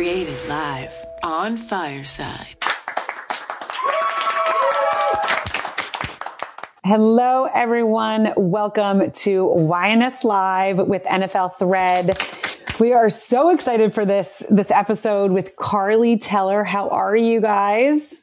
Created live on Fireside. Hello, everyone. Welcome to YNS Live with NFL Thread. We are so excited for this, this episode with Carly Teller. How are you guys?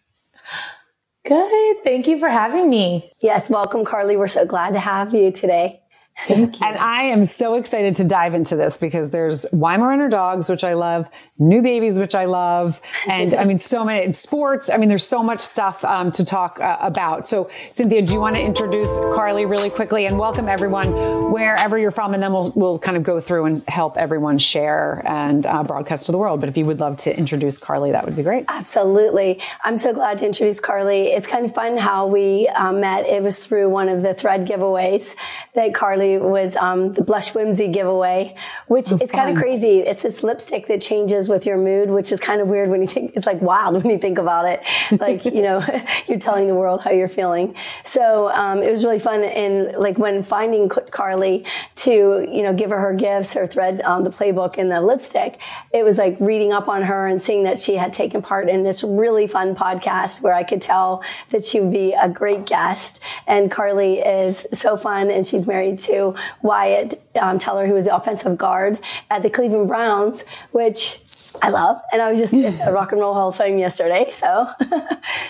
Good. Thank you for having me. Yes. Welcome, Carly. We're so glad to have you today. Thank you. And I am so excited to dive into this because there's Weimaraner dogs, which I love, new babies, which I love, and I mean, so many sports. I mean, there's so much stuff um, to talk uh, about. So, Cynthia, do you want to introduce Carly really quickly and welcome everyone wherever you're from, and then we'll we'll kind of go through and help everyone share and uh, broadcast to the world. But if you would love to introduce Carly, that would be great. Absolutely, I'm so glad to introduce Carly. It's kind of fun how we um, met. It was through one of the thread giveaways that Carly was um, the Blush Whimsy giveaway, which oh, is kind of crazy. It's this lipstick that changes with your mood, which is kind of weird when you think, it's like wild when you think about it. Like, you know, you're telling the world how you're feeling. So, um, it was really fun. And like when finding Carly to, you know, give her her gifts, her thread, um, the playbook and the lipstick, it was like reading up on her and seeing that she had taken part in this really fun podcast where I could tell that she would be a great guest. And Carly is so fun and she's married to Wyatt um, Teller, who was the offensive guard at the Cleveland Browns, which I love. And I was just at the Rock and Roll Hall of Fame yesterday. So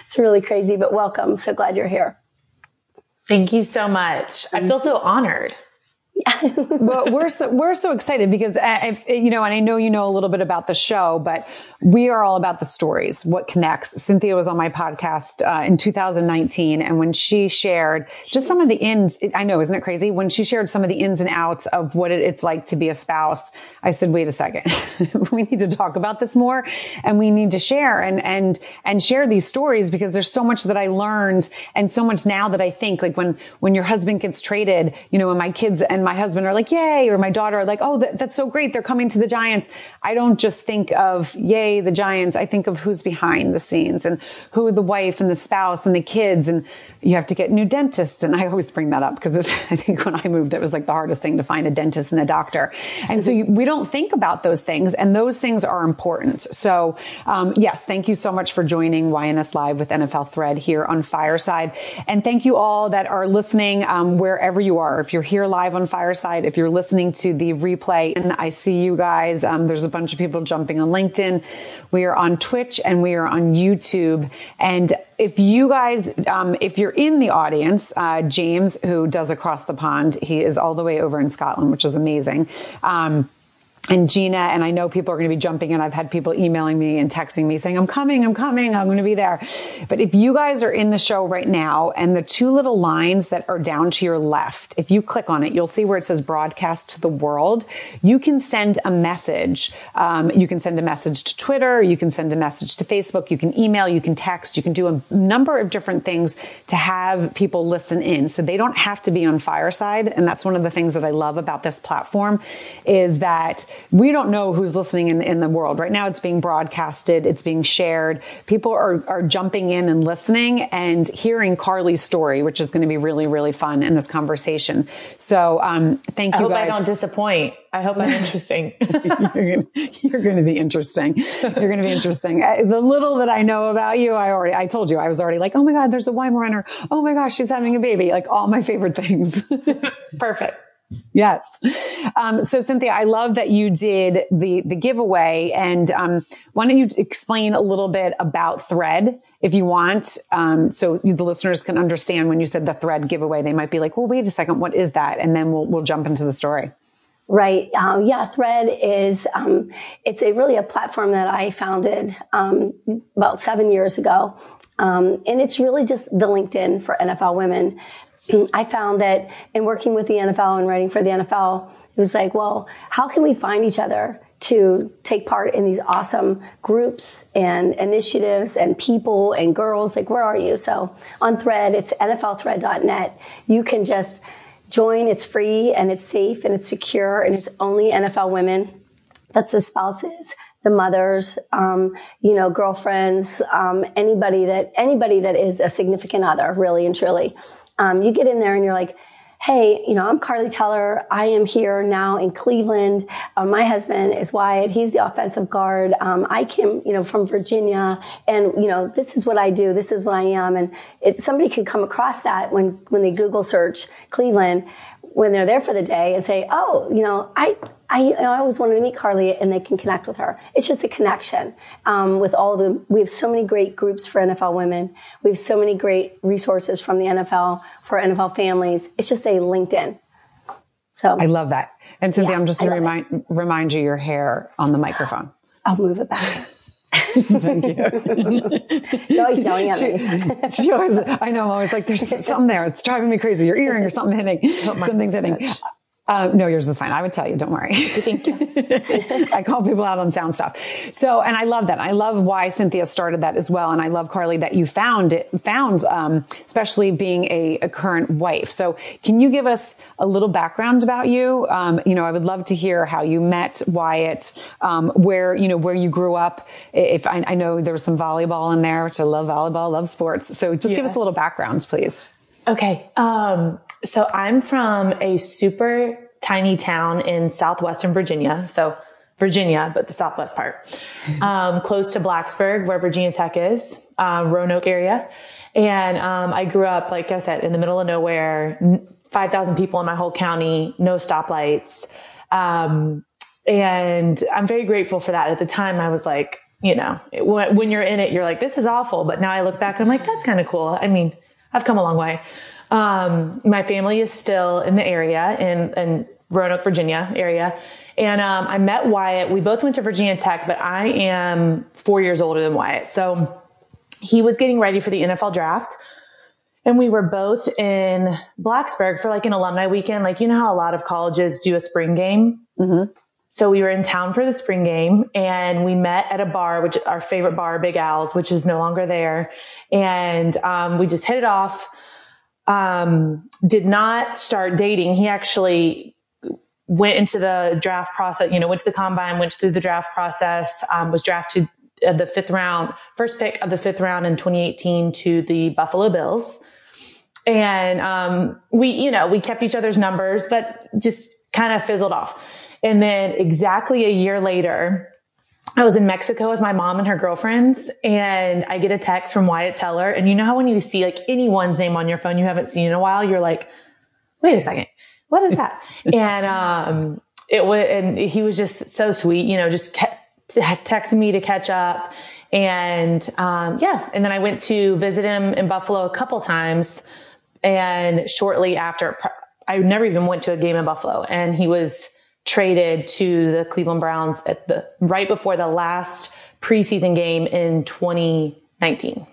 it's really crazy, but welcome. So glad you're here. Thank you so much. I feel so honored. well, we're so, we're so excited because, I, uh, you know, and I know you know a little bit about the show, but we are all about the stories, what connects. Cynthia was on my podcast uh, in 2019, and when she shared just some of the ins, I know, isn't it crazy? When she shared some of the ins and outs of what it, it's like to be a spouse, I said, "Wait a second, we need to talk about this more, and we need to share and and and share these stories because there's so much that I learned, and so much now that I think like when when your husband gets traded, you know, and my kids and my husband are like, "Yay!" or my daughter are like, "Oh, that, that's so great, they're coming to the Giants." I don't just think of "Yay." the Giants, I think of who's behind the scenes and who the wife and the spouse and the kids and you have to get new dentists. And I always bring that up because I think when I moved, it was like the hardest thing to find a dentist and a doctor. And so you, we don't think about those things and those things are important. So, um, yes, thank you so much for joining YNS Live with NFL Thread here on Fireside. And thank you all that are listening, um, wherever you are. If you're here live on Fireside, if you're listening to the replay, and I see you guys, um, there's a bunch of people jumping on LinkedIn. We are on Twitch and we are on YouTube. And if you guys, um, if you're in the audience, uh, James, who does Across the Pond, he is all the way over in Scotland, which is amazing. Um, and Gina, and I know people are going to be jumping in. I've had people emailing me and texting me saying, I'm coming, I'm coming, I'm going to be there. But if you guys are in the show right now and the two little lines that are down to your left, if you click on it, you'll see where it says broadcast to the world. You can send a message. Um, you can send a message to Twitter. You can send a message to Facebook. You can email. You can text. You can do a number of different things to have people listen in. So they don't have to be on Fireside. And that's one of the things that I love about this platform is that we don't know who's listening in, in the world. Right now it's being broadcasted, it's being shared. People are, are jumping in and listening and hearing Carly's story, which is going to be really, really fun in this conversation. So, um, thank you I hope guys. I don't disappoint. I hope I'm interesting. you're, going to be interesting. You're going to be interesting. Uh, the little that I know about you, I already, I told you, I was already like, oh my God, there's a Weimaraner. Oh my gosh, she's having a baby. Like all my favorite things. Perfect. Yes. Um, so Cynthia, I love that you did the, the giveaway and, um, why don't you explain a little bit about thread if you want? Um, so the listeners can understand when you said the thread giveaway, they might be like, well, wait a second. What is that? And then we'll, we'll jump into the story. Right. Um, yeah. Thread is, um, it's a really a platform that I founded, um, about seven years ago. Um, and it's really just the LinkedIn for NFL women. I found that in working with the NFL and writing for the NFL, it was like, well, how can we find each other to take part in these awesome groups and initiatives and people and girls? Like, where are you? So on Thread, it's NFLthread.net. You can just join. It's free and it's safe and it's secure and it's only NFL women. That's the spouses the mothers, um, you know, girlfriends, um, anybody that anybody that is a significant other, really and truly um, you get in there and you're like, hey, you know, I'm Carly Teller. I am here now in Cleveland. Uh, my husband is Wyatt. He's the offensive guard. Um, I came, you know, from Virginia, and you know, this is what I do. This is what I am. And it, somebody could come across that when when they Google search Cleveland when they're there for the day and say, oh, you know, I, I, I always wanted to meet Carly and they can connect with her. It's just a connection um, with all the, we have so many great groups for NFL women. We have so many great resources from the NFL for NFL families. It's just a LinkedIn. So I love that. And Cynthia, Yeah, I'm just going to remind, remind you your hair on the microphone. I'll move it back. Thank you. You're always yelling at me. she always, I know, I was like, there's something there. It's driving me crazy. Your earring or something hitting. Something's hitting. Uh, no, yours is fine. I would tell you. Don't worry. Thank you. I call people out on sound stuff. So, and I love that. I love why Cynthia started that as well. And I love Carly that you found it, found, um, especially being a, a, current wife. So can you give us a little background about you? Um, you know, I would love to hear how you met Wyatt, um, where, you know, where you grew up. If I, I, know there was some volleyball in there, which I love volleyball, love sports. So just yes. give us a little backgrounds, please. Okay. Um, so I'm from a super tiny town in southwestern Virginia. So Virginia, but the southwest part, um, close to Blacksburg, where Virginia Tech is, um, Roanoke area. And um, I grew up, like I said, in the middle of nowhere, 5,000 people in my whole county, no stoplights. Um, and I'm very grateful for that. At the time, I was like, you know, when, when you're in it, you're like, this is awful. But now I look back and I'm like, that's kind of cool. I mean, I've come a long way. Um, my family is still in the area in, in Roanoke, Virginia area. And um, I met Wyatt. We both went to Virginia Tech, but I am four years older than Wyatt. So he was getting ready for the NFL draft. And we were both in Blacksburg for like an alumni weekend. Like, you know how a lot of colleges do a spring game? Mm-hmm. So we were in town for the spring game and we met at a bar, which our favorite bar, Big Al's, which is no longer there. And um, we just hit it off um, did not start dating. He actually went into the draft process, you know, went to the combine, went through the draft process, um, was drafted the fifth round, first pick of the fifth round in 2018 to the Buffalo Bills. And, um, we, you know, we kept each other's numbers, but just kind of fizzled off. And then exactly a year later, I was in Mexico with my mom and her girlfriends and I get a text from Wyatt Teller. And you know how when you see like anyone's name on your phone you haven't seen in a while, you're like, wait a second, what is that? and, um, it was, and he was just so sweet, you know, just kept texting me to catch up. And, um, yeah. And then I went to visit him in Buffalo a couple times. And shortly after, I never even went to a game in Buffalo and he was, traded to the Cleveland Browns at the right before the last preseason game in 2019.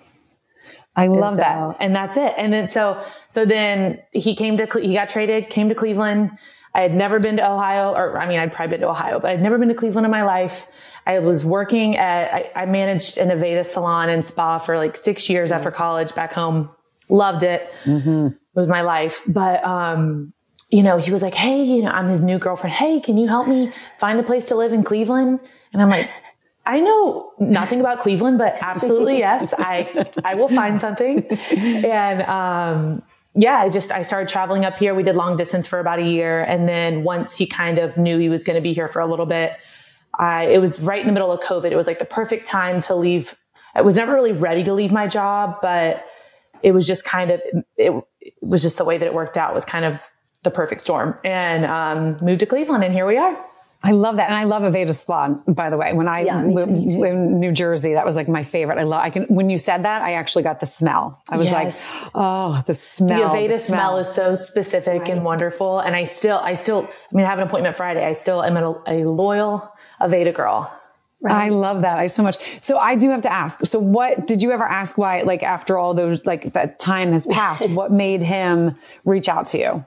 I love so, that. And that's it. And then so, so then he came to, he got traded, came to Cleveland. I had never been to Ohio, or I mean, I'd probably been to Ohio, but I'd never been to Cleveland in my life. I was working at, I, I managed an Aveda salon and spa for like six years after college back home. Loved it. Mm-hmm. It was my life. But, um, you know, he was like, Hey, you know, I'm his new girlfriend. Hey, can you help me find a place to live in Cleveland? And I'm like, I know nothing about Cleveland, but absolutely yes, I, I will find something. And, um, yeah, I just, I started traveling up here. We did long distance for about a year. And then once he kind of knew he was going to be here for a little bit, I, it was right in the middle of COVID. It was like the perfect time to leave. I was never really ready to leave my job, but it was just kind of, it, it was just the way that it worked out was kind of the perfect storm and um, moved to Cleveland, and here we are. I love that. And I love Aveda Spa, by the way. When I yeah, lived in New Jersey, that was like my favorite. I love, I can, when you said that, I actually got the smell. I was yes. like, oh, the smell. The Aveda the smell. smell. is so specific right. and wonderful. And I still, I still, I mean, I have an appointment Friday. I still am a, a loyal Aveda girl. Right. I love that. I so much. So I do have to ask. So what did you ever ask why, like after all those, like that time has passed, what made him reach out to you?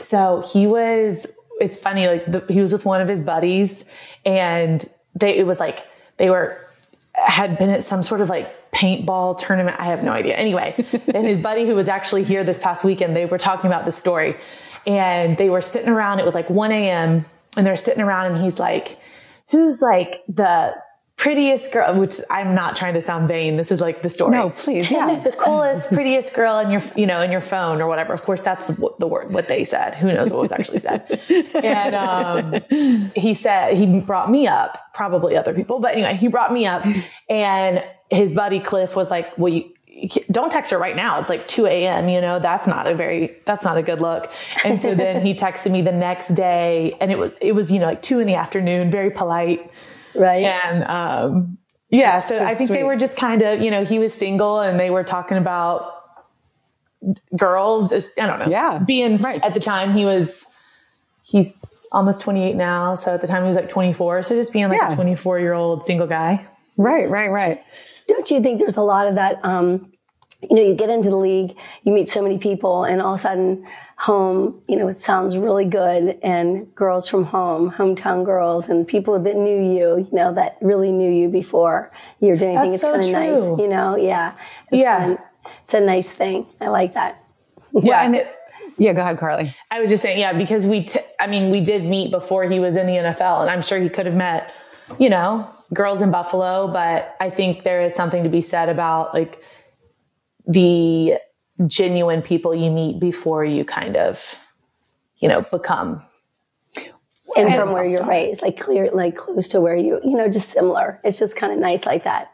So he was, it's funny, like the, he was with one of his buddies and they, it was like, they were, had been at some sort of like paintball tournament. I have no idea. Anyway, and his buddy who was actually here this past weekend, they were talking about this story and they were sitting around. It was like 1 a.m. and they're sitting around and he's like, who's like the prettiest girl, which I'm not trying to sound vain. This is like the story. No, please. Yeah. the coolest, prettiest girl in your, you know, in your phone or whatever. Of course, that's the, the word, what they said. Who knows what was actually said. and, um, he said, he brought me up, probably other people, but anyway, he brought me up and his buddy Cliff was like, well, you, don't text her right now. It's like 2 a.m. You know, that's not a very, that's not a good look. And so then he texted me the next day and it was, it was, you know, like two in the afternoon, very polite. Right. And, um, yeah, so, so I think sweet. they were just kind of, you know, he was single and they were talking about girls, just, I don't know. Yeah. Being Right. at the time he was, he's almost 28 now. So at the time he was like 24. So just being like Yeah. a 24 year old single guy. Right, right, right. Don't you think there's a lot of that? Um, you know, you get into the league, you meet so many people, and all of a sudden, home, you know, it sounds really good. And girls from home, hometown girls, and people that knew you, you know, that really knew you before you're doing anything. It's so kind of nice, you know? Yeah. It's Yeah. kinda- it's a nice thing. I like that. Yeah. And it, yeah, go ahead, Carly. I was just saying, yeah, because we, t- I mean, we did meet before he was in the NFL, and I'm sure he could have met, you know, girls in Buffalo. But I think there is something to be said about like the genuine people you meet before you kind of, you know, become. And from where you're raised, like clear, like close to where you, you know, just similar. It's just kind of nice like that.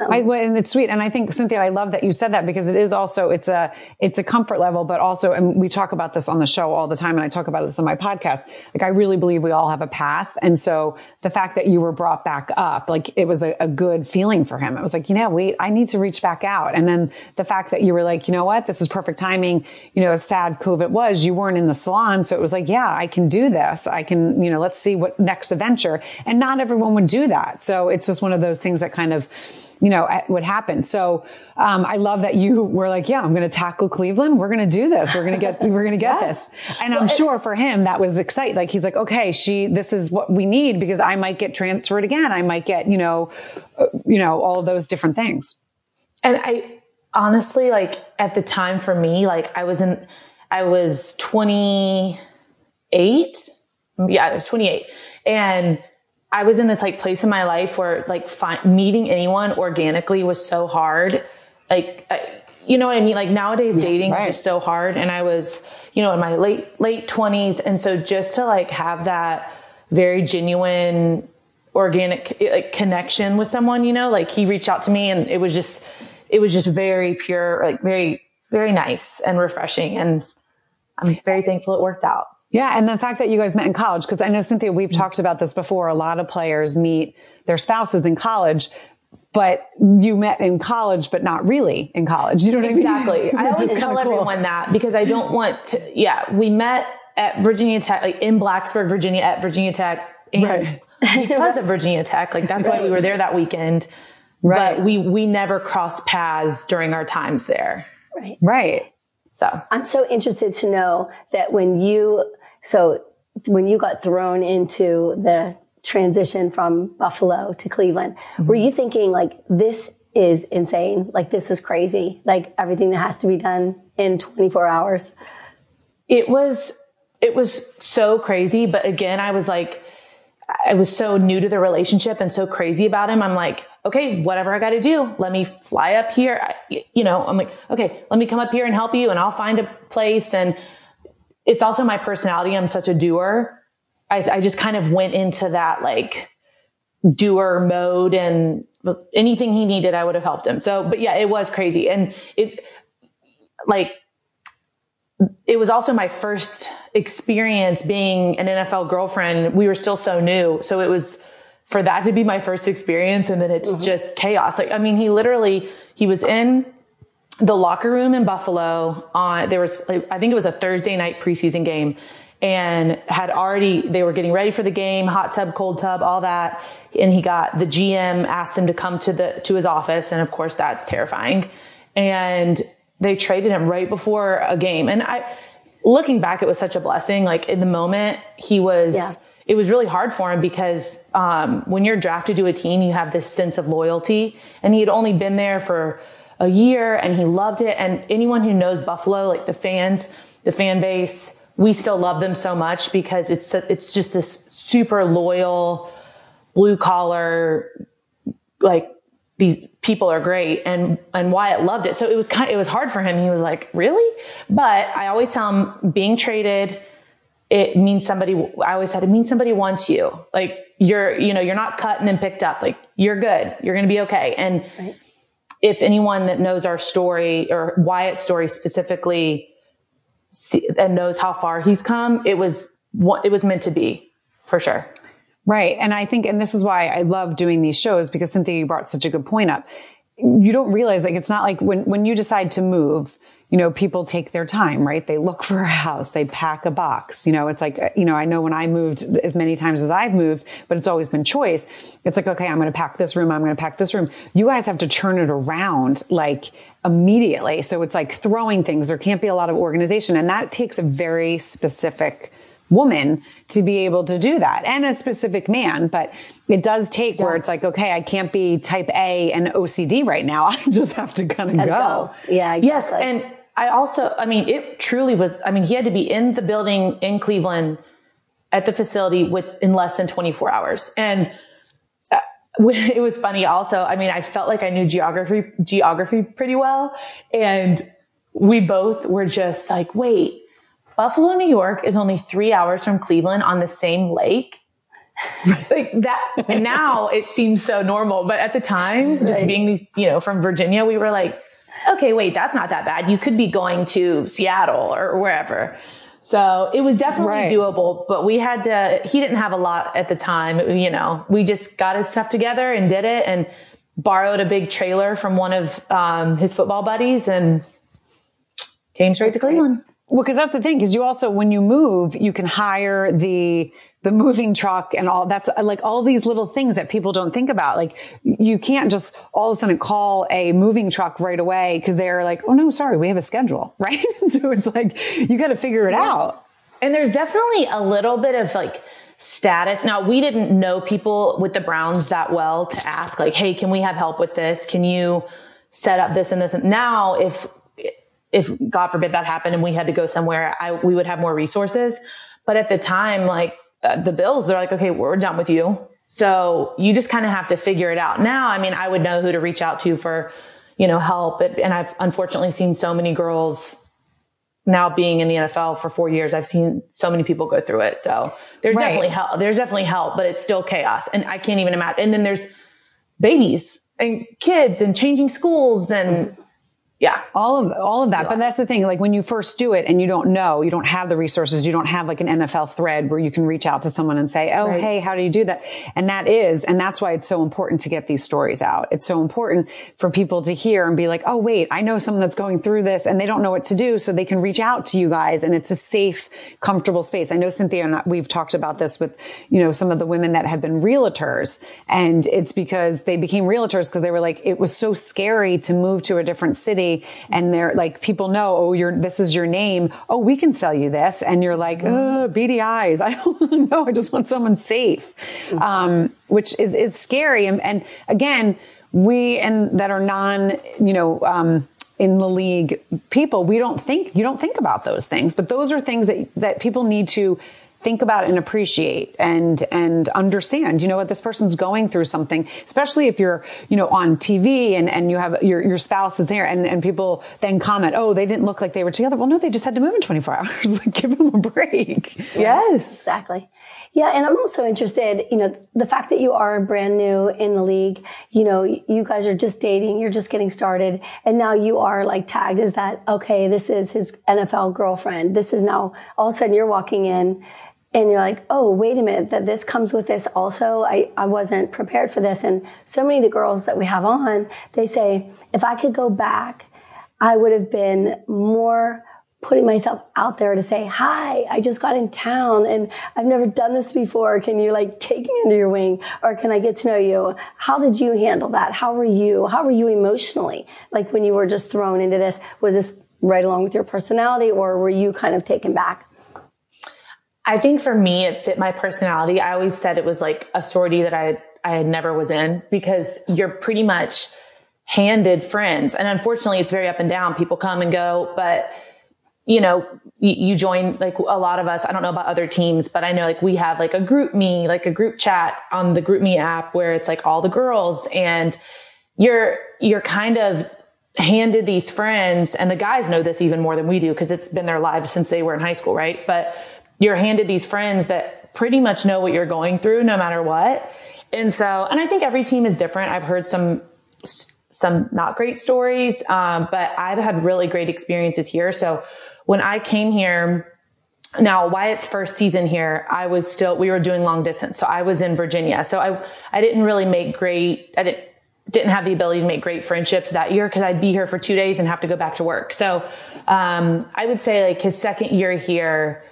I, oh. and it's sweet. And I think Cynthia, I love that you said that because it is also, it's a, it's a comfort level, but also, and we talk about this on the show all the time. And I talk about this on my podcast. Like I really believe we all have a path. And so the fact that you were brought back up, like it was a, a good feeling for him. It was like, you know, wait, I need to reach back out. And then the fact that you were like, you know what, this is perfect timing. You know, as sad COVID was, you weren't in the salon. So it was like, yeah, I can do this. I can, you know, let's see what next adventure. And not everyone would do that. So it's just one of those things that kind of, you know, at- would happen. So, um, I love that you were like, yeah, I'm going to tackle Cleveland. We're going to do this. We're going to get, we're going to get this. And I'm sure for him, that was exciting. Like, he's like, okay, she, this is what we need because I might get transferred again. I might get, you know, uh, you know, all of those different things. And I honestly, like at the time for me, like I was in, I was 28. Yeah, I was 28. And I was in this like place in my life where like fi- meeting anyone organically was so hard. Like, I, you know what I mean? Like nowadays dating right. is just so hard. And I was, you know, in my late, late twenties. And so just to like have that very genuine, organic like connection with someone, you know, like he reached out to me and it was just, it was just very pure, like very, very nice and refreshing. And I'm very thankful it worked out. Yeah. And the fact that you guys met in college, because I know Cynthia, we've talked about this before. A lot of players meet their spouses in college, but you met in college, but not really in college. You know what I mean? Exactly. I always tell cool. everyone that because I don't want to, yeah, we met at Virginia Tech, like in Blacksburg, Virginia at Virginia Tech. And Right. because of Virginia Tech, like that's why we were there that weekend. Right. But we, we never crossed paths during our times there. Right. Right. So I'm so interested to know that when you, so when you got thrown into the transition from Buffalo to Cleveland, mm-hmm. were you thinking like, this is insane? Like, this is crazy. Like everything that has to be done in 24 hours. it was it was so crazy but again i was like i was so new to the relationship and so crazy about him i'm like okay whatever i got to do let me fly up here. I, you know i'm like okay let me come up here and help you and i'll find a place. And it's also my personality. I'm such a doer. I, I just kind of went into that like doer mode and anything he needed i would have helped him. So but yeah it was crazy. And it like it was also my first experience being an NFL girlfriend. We were still so new. So it was for that to be my first experience. And then it's mm-hmm. just chaos. Like, I mean, he literally, he was in the locker room in Buffalo on, there was, I think it was a Thursday night preseason game and had already, they were getting ready for the game, hot tub, cold tub, all that. And he got, the GM asked him to come to the, to his office. And of course that's terrifying. And they traded him right before a game. And I, looking back, it was such a blessing. Like in the moment, he was, Yeah. It was really hard for him because, um, when you're drafted to a team, you have this sense of loyalty and he had only been there for a year and he loved it. And anyone who knows Buffalo, like the fans, the fan base, we still love them so much because it's, it's just this super loyal, blue collar, like these people are great and and Wyatt loved it. So it was kind of, it was hard for him. He was like, "Really?" But I always tell him being traded it means somebody I always said it means somebody wants you. Like you're you know, you're not cut and then picked up. Like you're good. You're going to be okay. And right. if anyone that knows our story or Wyatt's story specifically see, and knows how far he's come, it was it was meant to be for sure. Right. And I think, and this is why I love doing these shows because Cynthia, you brought such a good point up. You don't realize like it's not like when, when you decide to move, you know, people take their time, right? They look for a house, they pack a box. You know, it's like, uh, you know, I know when I moved as many times as I've moved, but it's always been choice. It's like, okay, I'm going to pack this room. I'm going to pack this room. You guys have to turn it around like immediately. So it's like throwing things. There can't be a lot of organization and that takes a very specific woman to be able to do that and a specific man. But it does take yeah. where it's like, okay, I can't be type A and OCD right now. I just have to kind of go. go. Yeah. Yes. And I also, I mean, it truly was, I mean, he had to be in the building in Cleveland at the facility with in less than 24 hours. And uh, it was funny also. I mean, I felt like I knew geography, geography pretty well. And we both were just like, wait, Buffalo, New York is only three hours from Cleveland on the same lake. like that. And now it seems so normal. But at the time, just being these, you know, from Virginia, we were like, okay, wait, that's not that bad. You could be going to Seattle or wherever. So it was definitely right. doable, but we had to, he didn't have a lot at the time. You know, we just got his stuff together and did it and borrowed a big trailer from one of um, his football buddies and came straight to Cleveland. Well, because that's the thing. Because you also, when you move, you can hire the the moving truck and all. That's like all these little things that people don't think about. Like you can't just all of a sudden call a moving truck right away because they're like, oh no, sorry, we have a schedule, right? so it's like you got to figure it yes. out. And there's definitely a little bit of like status. Now we didn't know people with the Browns that well to ask like, hey, can we have help with this? Can you set up this and this? And now if if God forbid that happened and we had to go somewhere, I, we would have more resources. But at the time, like the bills, they're like, okay, we're done with you. So you just kind of have to figure it out. Now, I mean, I would know who to reach out to for, you know, help. And I've unfortunately seen so many girls now being in the NFL for four years. I've seen so many people go through it. So there's right. definitely help. There's definitely help, but it's still chaos. And I can't even imagine. And then there's babies and kids and changing schools and yeah. All of, all of that. But that's the thing. Like when you first do it and you don't know, you don't have the resources, you don't have like an NFL thread where you can reach out to someone and say, Oh, right. hey, how do you do that? And that is, and that's why it's so important to get these stories out. It's so important for people to hear and be like, Oh, wait, I know someone that's going through this and they don't know what to do. So they can reach out to you guys and it's a safe, comfortable space. I know Cynthia and we've talked about this with, you know, some of the women that have been realtors and it's because they became realtors because they were like, it was so scary to move to a different city and they're like, people know, oh, you're, this is your name. Oh, we can sell you this. And you're like, oh, beady eyes. I don't know. I just want someone safe. Um, which is, is scary. And, and again, we and that are non, you know, um, in the league people, we don't think, you don't think about those things, but those are things that, that people need to think about and appreciate and and understand you know what this person's going through something especially if you're you know on tv and and you have your your spouse is there and and people then comment oh they didn't look like they were together. Well no they just had to move in 24 hours. Like give them a break. Yes. exactly. Yeah, and I'm also interested, you know, the fact that you are brand new in the league, you know, you guys are just dating, you're just getting started, and now you are like tagged as that, okay, this is his NFL girlfriend. This is now, all of a sudden you're walking in and you're like, oh, wait a minute, that this comes with this also. I, I wasn't prepared for this. And so many of the girls that we have on, they say, if I could go back, I would have been more putting myself out there to say, hi, I just got in town and I've never done this before. Can you like take me under your wing or can I get to know you? How did you handle that? How were you? How were you emotionally? Like when you were just thrown into this, was this right along with your personality or were you kind of taken back? I think for me, it fit my personality. I always said it was like a sorority that I, I had never was in because you're pretty much handed friends. And unfortunately, it's very up and down. People come and go, but you know, you join like a lot of us. I don't know about other teams, but I know like we have like a GroupMe, like a group chat on the GroupMe app where it's like all the girls and you're, you're kind of handed these friends and the guys know this even more than we do because it's been their lives since they were in high school, right? But you're handed these friends that pretty much know what you're going through no matter what. And so, and I think every team is different. I've heard some, some not great stories. Um, but I've had really great experiences here. So when I came here, now Wyatt's first season here, I was still, we were doing long distance. So I was in Virginia. So I, I didn't really make great, I didn't, didn't have the ability to make great friendships that year because I'd be here for two days and have to go back to work. So, um, I would say like his second year here,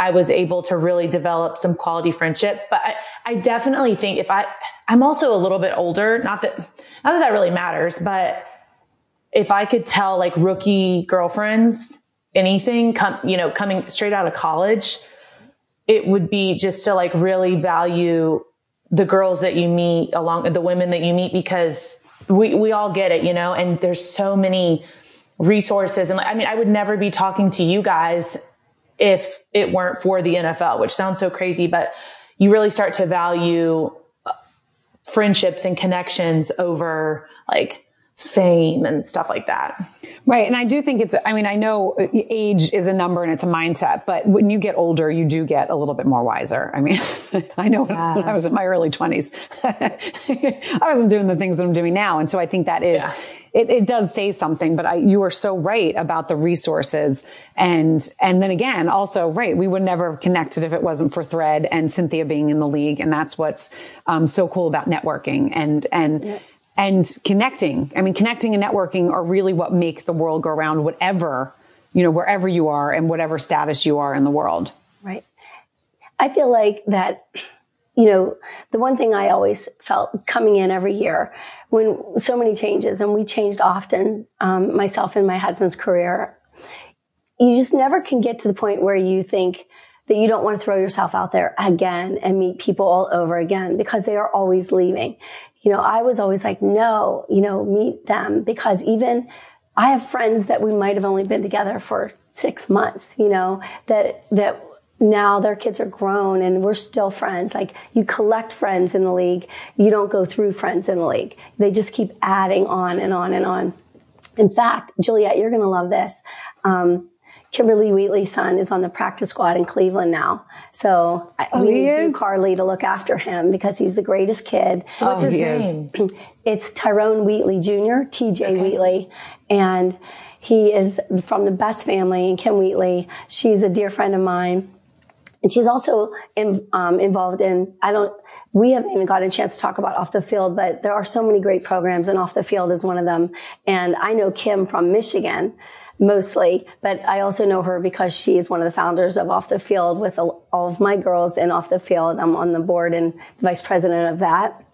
I was able to really develop some quality friendships. But I, I definitely think if I, I'm also a little bit older, not that, not that that really matters, but if I could tell like rookie girlfriends anything come, you know, coming straight out of college, it would be just to like really value the girls that you meet along the women that you meet because we, we all get it, you know, and there's so many resources. And I mean, I would never be talking to you guys if it weren't for the NFL, which sounds so crazy, but you really start to value uh, friendships and connections over like fame and stuff like that. Right. And I do think it's, I mean, I know age is a number and it's a mindset, but when you get older, you do get a little bit more wiser. I mean, I know yeah. when I was in my early twenties, I wasn't doing the things that I'm doing now. And so I think that is, yeah. It, it, does say something, but I, you are so right about the resources. And, and then again, also, right, we would never have connected if it wasn't for Thread and Cynthia being in the league. And that's what's um, so cool about networking and, and, yeah and connecting. I mean, connecting and networking are really what make the world go around, whatever, you know, wherever you are and whatever status you are in the world. Right. I feel like that, you know, the one thing I always felt coming in every year when so many changes and we changed often, um, myself and my husband's career, you just never can get to the point where you think, that you don't want to throw yourself out there again and meet people all over again because they are always leaving. You know, I was always like, no, you know, meet them because even I have friends that we might have only been together for six months, you know, that, that now their kids are grown and we're still friends. Like you collect friends in the league. You don't go through friends in the league. They just keep adding on and on and on. In fact, Juliet, you're going to love this. Um, Kimberly Wheatley's son is on the practice squad in Cleveland now. So oh, we need you, Carly, to look after him because he's the greatest kid. What's oh, his name? It's Tyrone Wheatley Jr., TJ okay. Wheatley. And he is from the best family, and Kim Wheatley. She's a dear friend of mine. And she's also in, um, involved in, I don't, we haven't even got a chance to talk about off the field, but there are so many great programs and off the field is one of them. And I know Kim from Michigan mostly, but I also know her because she is one of the founders of Off the Field with all of my girls in Off the Field. I'm on the board and vice president of that.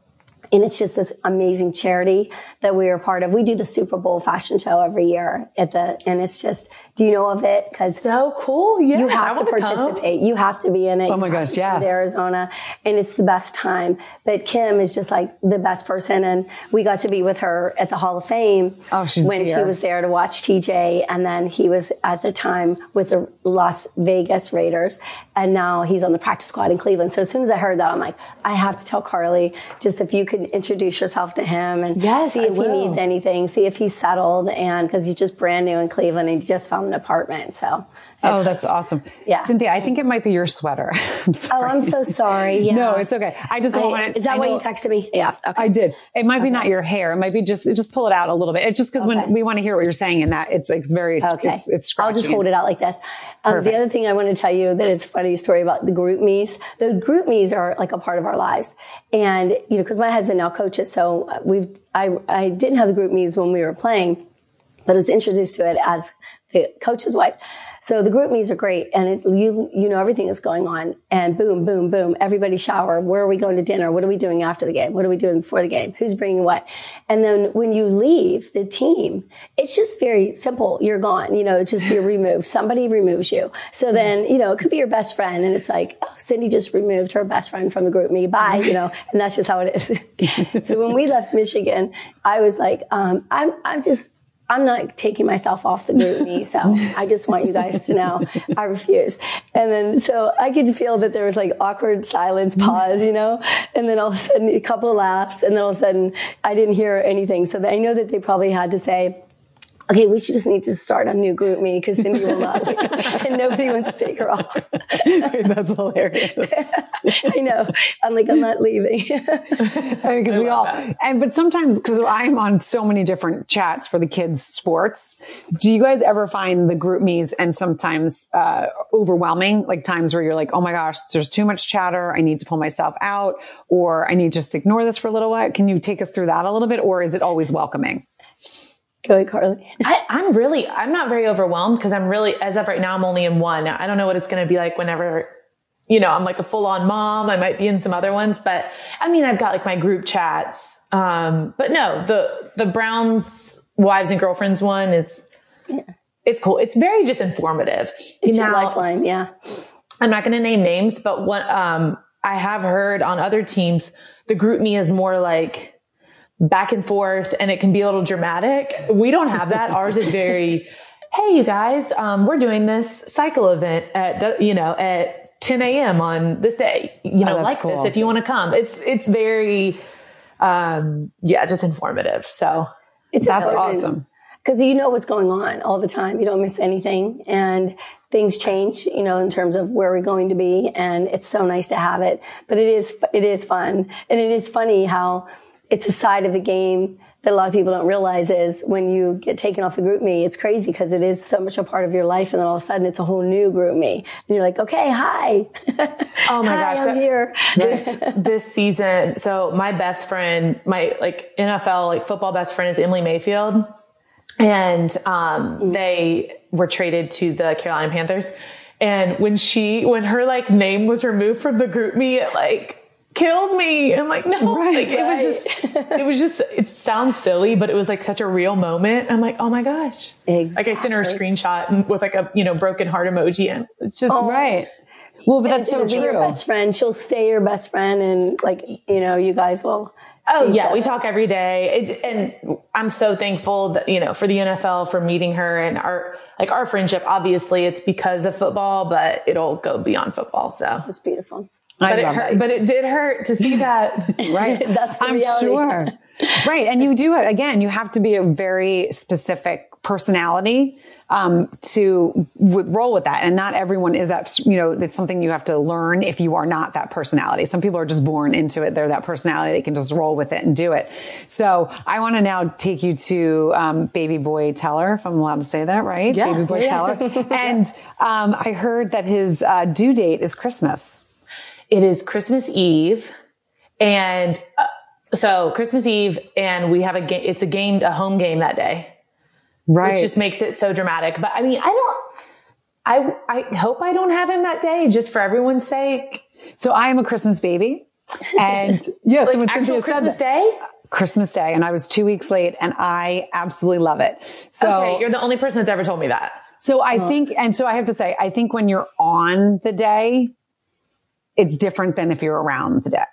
And it's just this amazing charity that we are part of. We do the Super Bowl fashion show every year at the, and it's just, do you know of it? Cause so cool. Yes, you have to participate. Come. You have to be in it. Oh my gosh. Yes. Arizona. And it's the best time. But Kim is just like the best person. And we got to be with her at the Hall of Fame. Oh, she's when dear. she was there to watch TJ. And then he was at the time with the Las Vegas Raiders. And now he's on the practice squad in Cleveland. So as soon as I heard that, I'm like, I have to tell Carly just if you could introduce yourself to him and yes, see if he needs anything, see if he's settled. And cause he's just brand new in Cleveland and he just found an apartment. So Oh, that's awesome. Yeah. Cynthia, I think it might be your sweater. I'm sorry. Oh, I'm so sorry. Yeah. no, it's okay. I just don't want to. Is that why you texted me? Yeah. Okay. I did. It might be not your hair. It might be just, just pull it out a little bit. It's just because okay. when we want to hear what you're saying and that it's, it's very, okay. it's, it's I'll just hold it out like this. Um, the other thing I want to tell you that is funny story about the GroupMes. The GroupMes are like a part of our lives. And, you know, cause my husband now coaches. So we've, I, I didn't have the GroupMes when we were playing, but I was introduced to it as the coach's wife. So the GroupMes are great, and it, you you know everything that's going on, and boom, boom, boom, everybody shower. Where are we going to dinner? What are we doing after the game? What are we doing before the game? Who's bringing what? And then when you leave the team, it's just very simple. You're gone. You know, it's just you're removed. Somebody removes you. So then you know it could be your best friend, and it's like oh, Cindy just removed her best friend from the GroupMe. Bye. You know, and that's just how it is. so when we left Michigan, I was like, um, I'm I'm just I'm not taking myself off the GroupMe, so I just want you guys to know I refuse. And then, so I could feel that there was like awkward silence, pause, you know, and then all of a sudden a couple of laughs, and then all of a sudden I didn't hear anything. So I know that they probably had to say, okay, we should just need to start a new GroupMe because Cindy will not, and nobody wants to take her off. That's hilarious. I know. I'm like, I'm not leaving. Because we all, that. and but sometimes because I'm on so many different chats for the kids' sports. Do you guys ever find the GroupMes and sometimes uh, overwhelming? Like times where you're like, oh my gosh, there's too much chatter. I need to pull myself out, or I need to just ignore this for a little while. Can you take us through that a little bit, or is it always welcoming? Go ahead, Carly. I, am really, I'm not very overwhelmed because I'm really, as of right now, I'm only in one. I don't know what it's going to be like whenever, you know, I'm like a full on mom. I might be in some other ones, but I mean, I've got like my group chats. Um, but no, the, the Browns wives and girlfriends one is, yeah. it's cool. It's very just informative. It's now, your lifeline. Yeah. I'm not going to name names, but what, um, I have heard on other teams, the GroupMe is more like, back and forth and it can be a little dramatic. We don't have that. Ours is very, Hey, you guys, um, we're doing this cycle event at, you know, at 10 a.m. on this day, you know, oh, like cool. this if you want to come. It's, it's very, um, yeah, just informative. So it's that's awesome. Cause you know what's going on all the time. You don't miss anything and things change, you know, in terms of where we're going to be. And it's so nice to have it, but it is, it is fun. And it is funny how, it's a side of the game that a lot of people don't realize is when you get taken off the GroupMe, it's crazy because it is so much a part of your life. And then all of a sudden it's a whole new GroupMe. And you're like, okay, hi. Oh my hi, gosh. I'm here. This, this season. So my best friend, my like NFL, like football best friend is Emily Mayfield. And, um, mm-hmm. they were traded to the Carolina Panthers. And when she, when her like name was removed from the GroupMe, it like, killed me. I'm like, no, right, like, it was just, it was just, it sounds silly, but it was like such a real moment. I'm like, oh my gosh. Exactly. Like I sent her a screenshot with like a, you know, broken heart emoji and it's just, oh. right. Well, but that's so true. Your best friend, she'll stay your best friend and like, you know, you guys will. Oh yeah, we talk every day. It's, and I'm so thankful that, you know, for the NFL, for meeting her and our, like our friendship, obviously it's because of football, but it'll go beyond football. So it's beautiful. But it, hurt, but it did hurt to see that. right. That's I'm reality. sure. right. And you do it again. You have to be a very specific personality um, to w- roll with that. And not everyone is that. You know, it's something you have to learn if you are not that personality. Some people are just born into it. They're that personality. They can just roll with it and do it. So I want to now take you to um, Baby Boy Teller, if I'm allowed to say that, right? Yeah. Baby Boy yeah. Teller. and um, I heard that his uh, due date is Christmas. It is Christmas Eve and uh, so Christmas Eve and we have a game, it's a game, a home game that day. Right. Which just makes it so dramatic. But I mean, I don't, I, I hope I don't have him that day just for everyone's sake. So I am a Christmas baby. And yes, like actual Christmas Day? Christmas Day and I was two weeks late and I absolutely love it. So okay, you're the only person that's ever told me that. So I think, and so I have to say, I think when you're on the day, it's different than if you're around the day.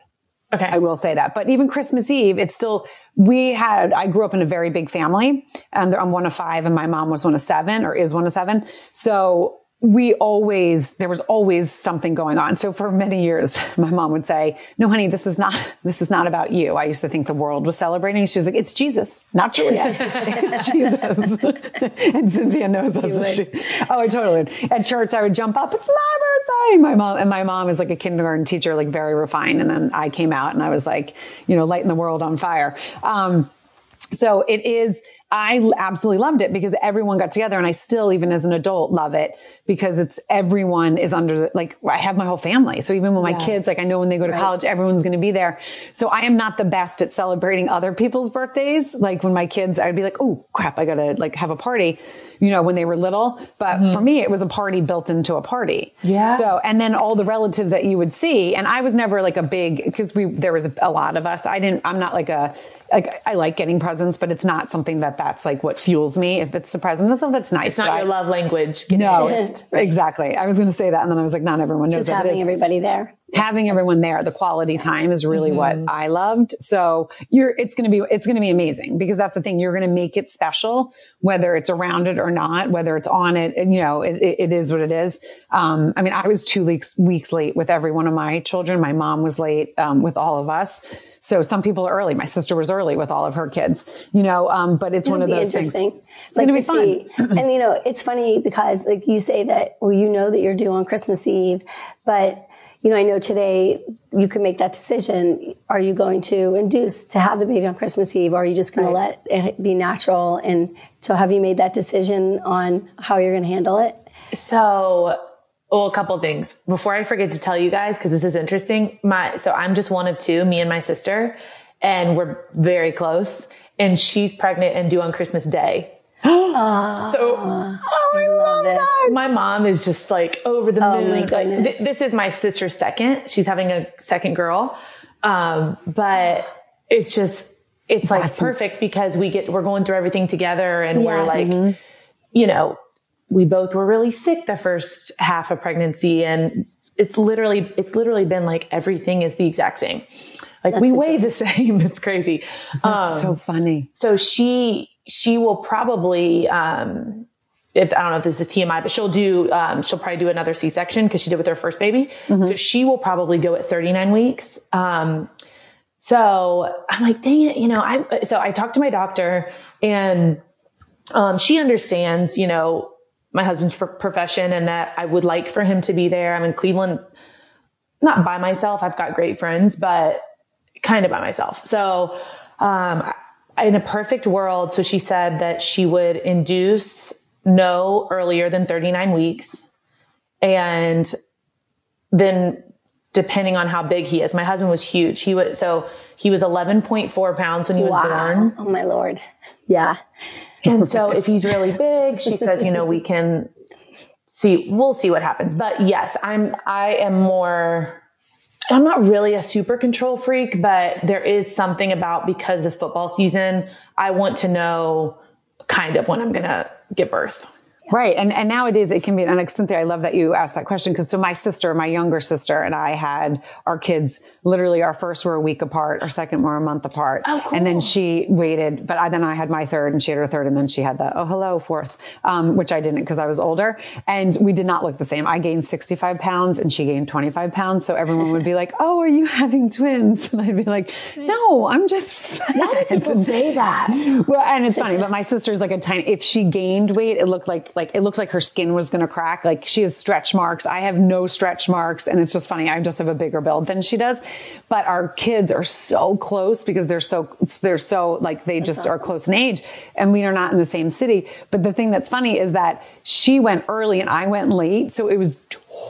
Okay. I will say that. But even Christmas Eve, it's still, we had, I grew up in a very big family and I'm one of five and my mom was one of seven or is one of seven. So we always, there was always something going on. So for many years, my mom would say, no, honey, this is not, this is not about you. I used to think the world was celebrating. She's like, it's Jesus, not Juliet. it's Jesus. and Cynthia knows us. She, oh, I totally would. At church, I would jump up. It's my birthday. My mom, and my mom is like a kindergarten teacher, like very refined. And then I came out and I was like, you know, lighting the world on fire. Um, so it is, I absolutely loved it because everyone got together and I still, even as an adult, love it because it's everyone is under the, like, I have my whole family. So even when my yeah. kids, like I know when they go to right. college, everyone's going to be there. So I am not the best at celebrating other people's birthdays. Like when my kids, I'd be like, oh crap, I got to like have a party you know, when they were little. But mm-hmm. for me, it was a party built into a party. Yeah. So, and then all the relatives that you would see. And I was never like a big, cause we, there was a lot of us. I didn't, I'm not like a, like, I like getting presents, but it's not something that that's like what fuels me. If it's a present, so that's nice. It's not your I, love language. No, exactly. I was going to say that. And then I was like, not everyone knows Just having everybody there. Having everyone there, the quality time is really mm-hmm. what I loved. So you're, it's going to be, it's going to be amazing because that's the thing. You're going to make it special, whether it's around it or not, whether it's on it. And, you know, it, it is what it is. Um, I mean, I was two weeks, weeks late with every one of my children. My mom was late, um, with all of us. So some people are early. My sister was early with all of her kids, you know, um, but it's one of those things. It's like going to be fun. and you know, it's funny because like you say that, well, you know that you're due on Christmas Eve, but you know, I know today you can make that decision. Are you going to induce to have the baby on Christmas Eve? Or are you just going right. to let it be natural? And so have you made that decision on how you're going to handle it? So, well, a couple things before I forget to tell you guys, because this is interesting. My, so I'm just one of two, me and my sister, and we're very close and she's pregnant and due on Christmas Day. Oh, so, oh, I love that. My mom is just like over the oh, moon. Like, th- this is my sister's second. She's having a second girl. Um, but it's just, it's like That's perfect ins- because we get, we're going through everything together and yes. we're like, mm-hmm. you know, we both were really sick the first half of pregnancy and it's literally, it's literally been like everything is the exact same. Like That's we weigh the same. It's crazy. Um, so funny. So she, she will probably, um, if I don't know if this is TMI, but she'll do, um, she'll probably do another C-section because she did with her first baby. Mm-hmm. So she will probably go at 39 weeks. Um, so I'm like, dang it, you know, I, so I talked to my doctor and, um, she understands, you know, my husband's profession and that I would like for him to be there. I'm in Cleveland, not by myself. I've got great friends, but kind of by myself. So, um, in a perfect world, so she said that she would induce no earlier than 39 weeks. And then depending on how big he is, my husband was huge. He was, so he was 11.4 pounds when he was wow. born. Oh my Lord. Yeah. And so if he's really big, she says, you know, we can see, we'll see what happens. But yes, I'm, I am more, I'm not really a super control freak, but there is something about because of football season, I want to know kind of when I'm going to give birth. Right. And, and nowadays it can be, and Cynthia, I love that you asked that question because so my sister, my younger sister and I had our kids literally our first were a week apart, our second were a month apart. Oh, cool. And then she waited, but I, then I had my third and she had her third and then she had the, oh, hello, fourth, um, which I didn't because I was older and we did not look the same. I gained 65 pounds and she gained 25 pounds. So everyone would be like, oh, are you having twins? And I'd be like, no, I'm just fat. Why do people say that? Well, and it's funny, but my sister's like a tiny, if she gained weight, it looked like, like it looked like her skin was going to crack. Like she has stretch marks. I have no stretch marks. And it's just funny. I just have a bigger build than she does. But our kids are so close because they're so, they're so like they that's just awesome. are close in age and we are not in the same city. But the thing that's funny is that she went early and I went late. So it was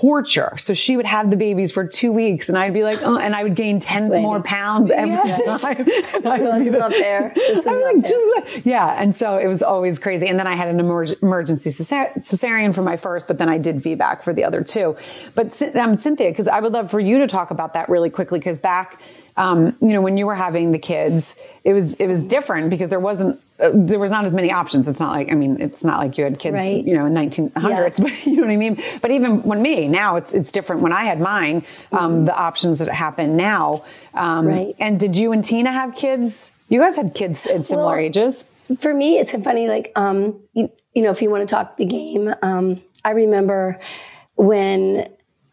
torture. So she would have the babies for two weeks and I'd be like, oh, and I would gain 10 more pounds every yes. time. And I this is not fair. This is not like, fair. yeah. And so it was always crazy. And then I had an emergency cesarean for my first, but then I did VBAC for the other two. But um, Cynthia, because I would love for you to talk about that really quickly, because back um, you know, when you were having the kids, it was it was different because there wasn't uh, there was not as many options. It's not like I mean, it's not like you had kids, right. you know, in 1900s, yeah. but you know what I mean. But even when me now, it's it's different. When I had mine, um, mm-hmm. the options that happen now. Um, right. And did you and Tina have kids? You guys had kids at similar well, ages. For me, it's funny. Like, um, you, you, know, if you want to talk the game, um, I remember when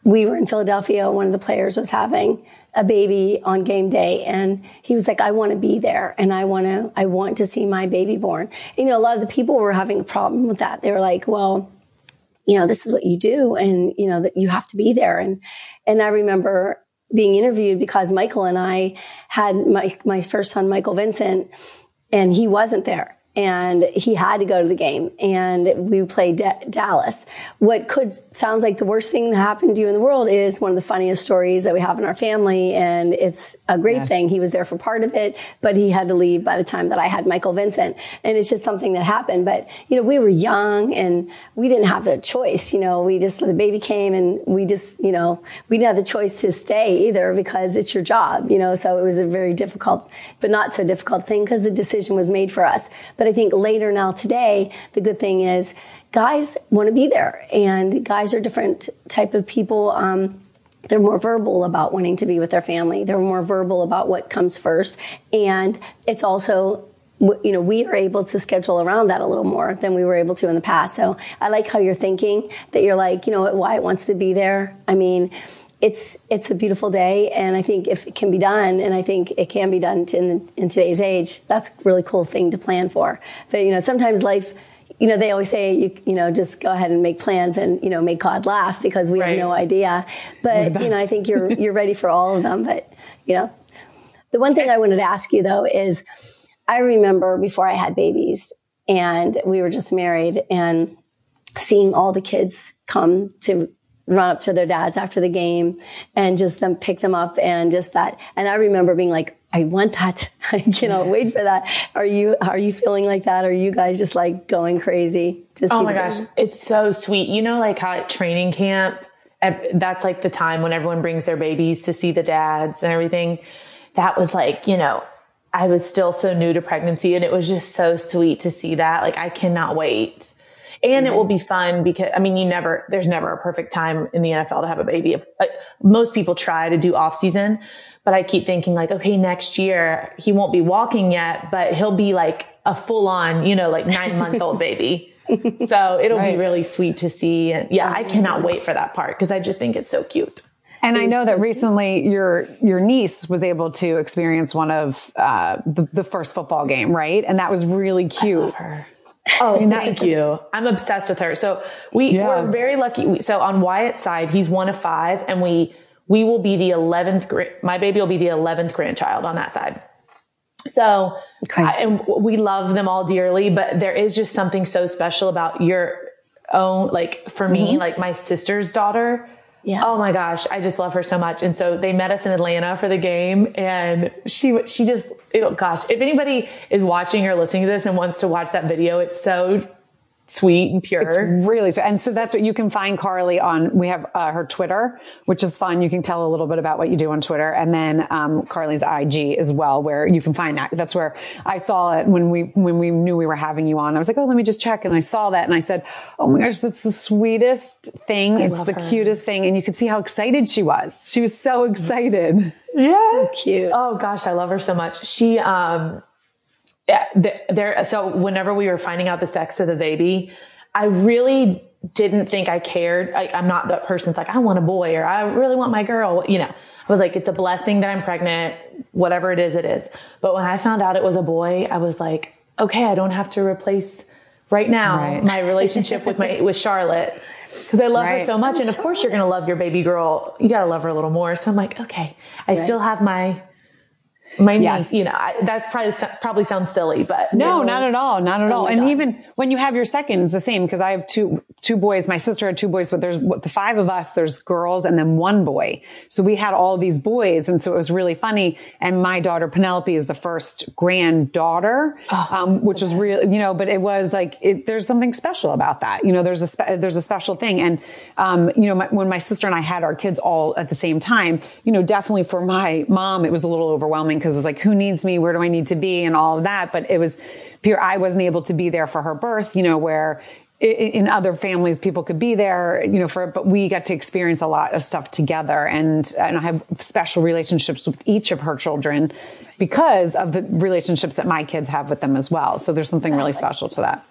we were in Philadelphia. One of the players was having a baby on game day and he was like, I want to be there and I want to, I want to see my baby born. You know, a lot of the people were having a problem with that. They were like, well, you know, this is what you do and, you know, that you have to be there. And, and I remember being interviewed because Michael and I had my, my first son, Michael Vincent, and he wasn't there and he had to go to the game and we played D- Dallas. What could sounds like the worst thing that happened to you in the world is one of the funniest stories that we have in our family and it's a great yes. thing. He was there for part of it, but he had to leave by the time that I had Michael Vincent and it's just something that happened. But, you know, we were young and we didn't have the choice, you know, we just, the baby came and we just, you know, we didn't have the choice to stay either because it's your job, you know, so it was a very difficult, but not so difficult thing because the decision was made for us. But I think later now today, the good thing is guys want to be there and guys are different type of people. Um, they're more verbal about wanting to be with their family. They're more verbal about what comes first. And it's also, you know, we are able to schedule around that a little more than we were able to in the past. So I like how you're thinking that you're like, you know what, Wyatt wants to be there. I mean, it's it's a beautiful day, and I think if it can be done, and I think it can be done in, in today's age, that's a really cool thing to plan for. But you know, sometimes life you know, they always say, you, you know, just go ahead and make plans and, you know, make God laugh because we right. have no idea. But, you know, I think you're, you're ready for all of them. But, you know, the one thing I wanted to ask you though is I remember before I had babies and we were just married and seeing all the kids come to run up to their dads after the game and just them pick them up and just that. And I remember being like, I want that. I cannot wait for that. Are you, are you feeling like that? Are you guys just like going crazy to oh see? Oh my gosh. It's so sweet. You know, like how at training camp, that's like the time when everyone brings their babies to see the dads and everything. That was like, you know, I was still so new to pregnancy and it was just so sweet to see that. Like I cannot wait and it will be fun because, I mean, you never, there's never a perfect time in the NFL to have a baby. If like, most people try to do off season, but I keep thinking like, okay, next year he won't be walking yet, but he'll be like a full on, you know, like nine month old baby. so it'll right. be really sweet to see. And yeah, I cannot wait for that part because I just think it's so cute. And I know that recently your your niece was able to experience one of uh, the, the, first football game, right? And that was really cute. Oh, thank you. I'm obsessed with her. So we, yeah. we're very lucky. So on Wyatt's side, he's one of five and we, we will be the 11th, my baby will be the 11th grandchild on that side. So, I, and we love them all dearly, but there is just something so special about your own, like for me, mm-hmm. like my sister's daughter yeah. Oh my gosh, I just love her so much. And so they met us in Atlanta for the game, and she she just oh gosh, if anybody is watching or listening to this and wants to watch that video, it's so sweet and pure. It's really sweet. And so that's what you can find Carly on. We have uh, her Twitter, which is fun. You can tell a little bit about what you do on Twitter and then, um, Carly's IG as well, where you can find that. That's where I saw it when we, when we knew we were having you on. I was like, Oh, let me just check. And I saw that and I said, Oh my gosh, that's the sweetest thing. I it's the her. cutest thing. And you could see how excited she was. She was so excited. Yeah. So cute. Oh gosh, I love her so much. She, um, Uh, there, so whenever we were finding out the sex of the baby, I really didn't think I cared. I, am not that person that's like, I want a boy or I really want my girl. You know, I was like, it's a blessing that I'm pregnant. Whatever it is, it is. But when I found out it was a boy, I was like, okay, I don't have to replace right now right. my relationship with my, with Charlotte. Cause I love right. her so much. And of course you're going to love your baby girl. You got to love her a little more. So I'm like, okay, I right. still have my my niece, yes. you know, I, that probably probably sounds silly, but no, not at all, not at oh all. And God. even when you have your second, it's the same because I have two two boys. My sister had two boys, but there's the five of us. There's girls and then one boy. So we had all these boys, and so it was really funny. And my daughter Penelope is the first granddaughter, oh, um, which was real, you know. But it was like it, there's something special about that. You know, there's a spe- there's a special thing. And um, you know, my, when my sister and I had our kids all at the same time, you know, definitely for my mom, it was a little overwhelming because it's like, who needs me? Where do I need to be? And all of that. But it was pure. I wasn't able to be there for her birth, you know, where in other families, people could be there, you know, for, but we got to experience a lot of stuff together. And, and I have special relationships with each of her children because of the relationships that my kids have with them as well. So there's something really special to that.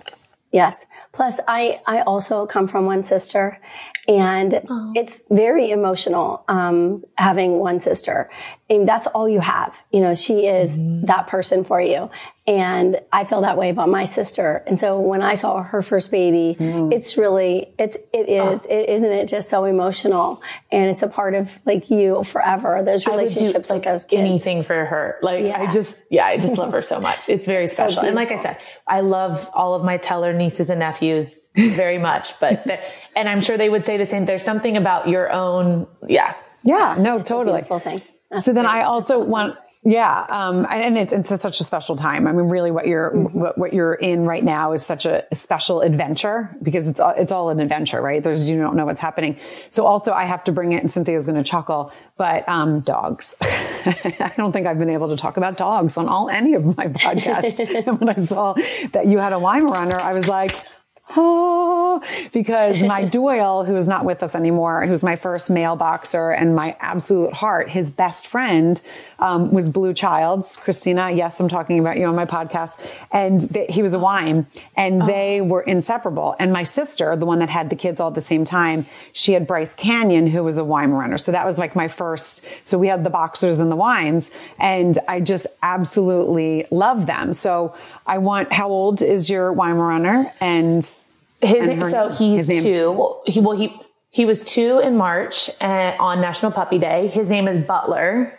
Yes. Plus, I, I also come from one sister and oh. it's very emotional, um, having one sister. And that's all you have. You know, she is mm-hmm. that person for you. And I feel that way about my sister. And so when I saw her first baby, mm. it's really, it's, it is, oh. it, isn't it just so emotional? And it's a part of like you forever, those relationships do, like, those kids. Anything for her. Like yeah. I just, yeah, I just love her so much. It's very special. So and like I said, I love all of my Teller nieces and nephews very much, but, and I'm sure they would say the same. There's something about your own, yeah. Yeah, no, totally. Full thing. That's so then I also want, yeah, um, and it's it's such a special time. I mean, really, what you're mm-hmm. what, what, you're in right now is such a special adventure because it's all, it's all an adventure, right? There's you don't know what's happening. So also, I have to bring it, and Cynthia's going to chuckle, but um, dogs. I don't think I've been able to talk about dogs on all any of my podcasts. and when I saw that you had a Weimaraner, I was like, oh because my Doyle, who is not with us anymore, who's my first male boxer and my absolute heart, his best friend um, was Blue Childs, Christina. Yes, I'm talking about you on my podcast. And he was a Weim and oh. they were inseparable. And my sister, the one that had the kids all at the same time, she had Bryce Canyon, who was a Weimaraner. So that was like my first. So we had the boxers and the Weims and I just absolutely love them. So I want, how old is your Weimaraner? And his and her, so he's two. Well, he, well, he, he was two in March uh, on National Puppy Day. His name is Butler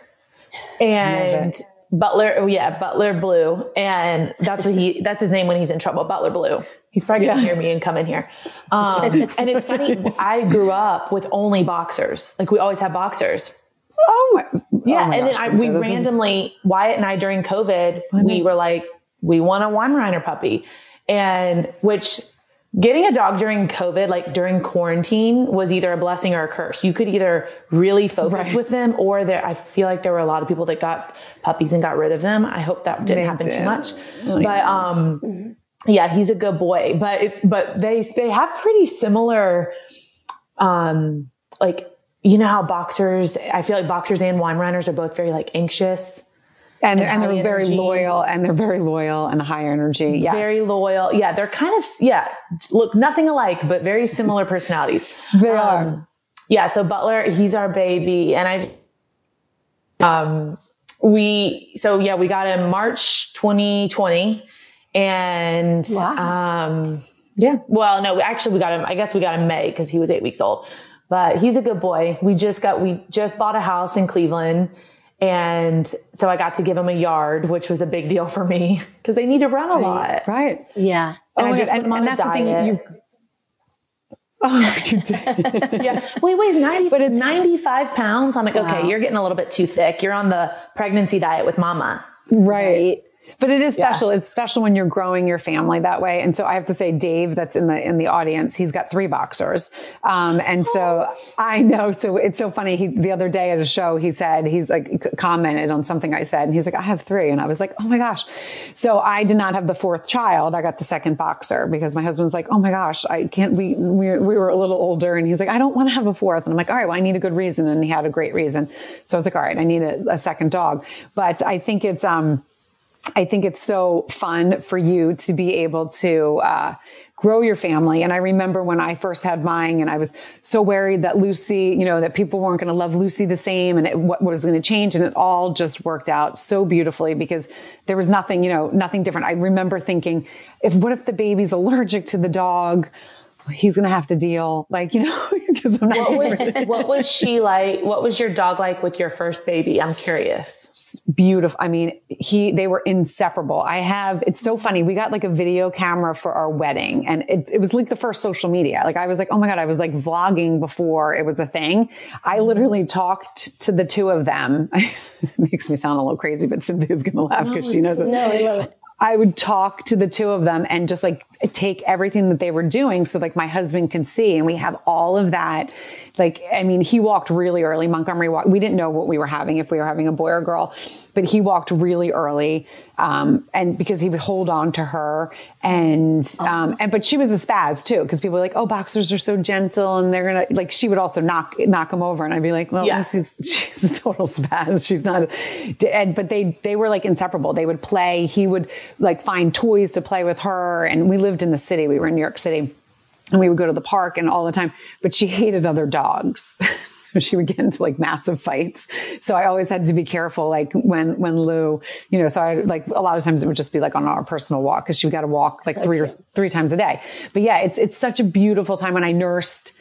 and Butler, oh yeah, Butler Blue. And that's what he, that's his name when he's in trouble, Butler Blue. He's probably gonna hear me and come in here. Um, and it's funny, I grew up with only boxers. Like we always have boxers. Oh my, yeah. Oh my and gosh, then I, we randomly, is... Wyatt and I during COVID, we were like, we want a Weimaraner puppy. And which getting a dog during COVID, like during quarantine was either a blessing or a curse. You could either really focus right. with them or there, I feel like there were a lot of people that got puppies and got rid of them. I hope that didn't they happen did. too much, oh, but, um, yeah, he's a good boy, but, it, but they, they have pretty similar, um, like, you know how boxers, I feel like boxers and Weimaraners are both very like anxious and, and, and they're energy. very loyal and they're very loyal and high energy. Yes. Very loyal. Yeah. They're kind of, yeah, look nothing alike, but very similar personalities. They um, are. Yeah. So Butler, he's our baby. And I, um, we, so yeah, we got him March 2020 and, wow. um, yeah, well, no, actually we got him, I guess we got him May because he was eight weeks old, but he's a good boy. We just got, we just bought a house in Cleveland and so I got to give them a yard, which was a big deal for me because they need to run a right. lot. Right. Yeah. And oh I just and, and, and that's diet. the thing you. Oh, you did. yeah. Well, he weighs 90, but it's 95 pounds. I'm like, wow. okay, you're getting a little bit too thick. You're on the pregnancy diet with mama. Right. right. But it is special. Yeah. It's special when you're growing your family that way. And so I have to say, Dave, that's in the in the audience, he's got three boxers, um, and so I know. So it's so funny. He the other day at a show, he said he's like commented on something I said, and he's like, I have three, and I was like, oh my gosh. So I did not have the fourth child. I got the second boxer because my husband's like, oh my gosh, I can't. We we, we were a little older, and he's like, I don't want to have a fourth, and I'm like, all right, well, I need a good reason, and he had a great reason. So I was like, all right, I need a, a second dog. But I think it's um I think it's so fun for you to be able to, uh, grow your family. And I remember when I first had mine and I was so worried that Lucy, you know, that people weren't going to love Lucy the same and it, what was going to change. And it all just worked out so beautifully because there was nothing, you know, nothing different. I remember thinking, if, what if the baby's allergic to the dog? He's going to have to deal like, you know, because I'm not. What was, what was she like? What was your dog like with your first baby? I'm curious. Beautiful. I mean, he, they were inseparable. I have, it's so funny. We got like a video camera for our wedding and it, it was like the first social media. Like I was like, oh my God, I was like vlogging before it was a thing. I literally talked to the two of them. it makes me sound a little crazy, but Cynthia's going to laugh because no, she knows it. No, I love it. I would talk to the two of them and just like take everything that they were doing so like my husband could see and we have all of that. Like i mean he walked really early. Montgomery walked we didn't know what we were having if we were having a boy or girl but he walked really early um, and because he would hold on to her and um, and but she was a spaz too because people were like oh boxers are so gentle and they're gonna like she would also knock knock him over and i'd be like well yeah. she's she's a total spaz. She's not and, but they they were like inseparable. They would play. He would like find toys to play with her and we lived in the city we were in new york city and we would go to the park and all the time, but she hated other dogs. so she would get into like massive fights. So I always had to be careful, like when, when Lou, you know, so I like a lot of times it would just be like on our personal walk because she got to walk like so three cute. or three times a day. But yeah, it's, it's such a beautiful time when I nursed.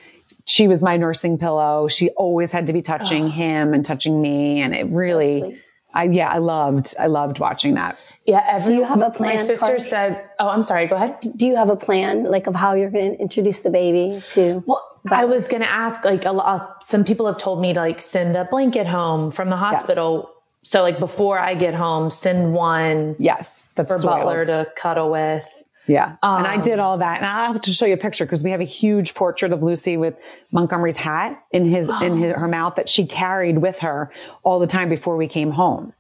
She was my nursing pillow. She always had to be touching oh. him and touching me. And it really, so I, yeah, I loved, I loved watching that. Yeah. Every, Do you have a plan? My sister Carly? said, "Oh, I'm sorry. Go ahead." Do you have a plan, like of how you're going to introduce the baby to? Well, I was going to ask. Like, a lot. Some people have told me to like send a blanket home from the hospital. Yes. So, like before I get home, send one. Yes, for soiled. Butler to cuddle with. Yeah. Um, and I did all that. And I'll have to show you a picture because we have a huge portrait of Lucy with Montgomery's hat in his, oh. in his, her mouth that she carried with her all the time before we came home.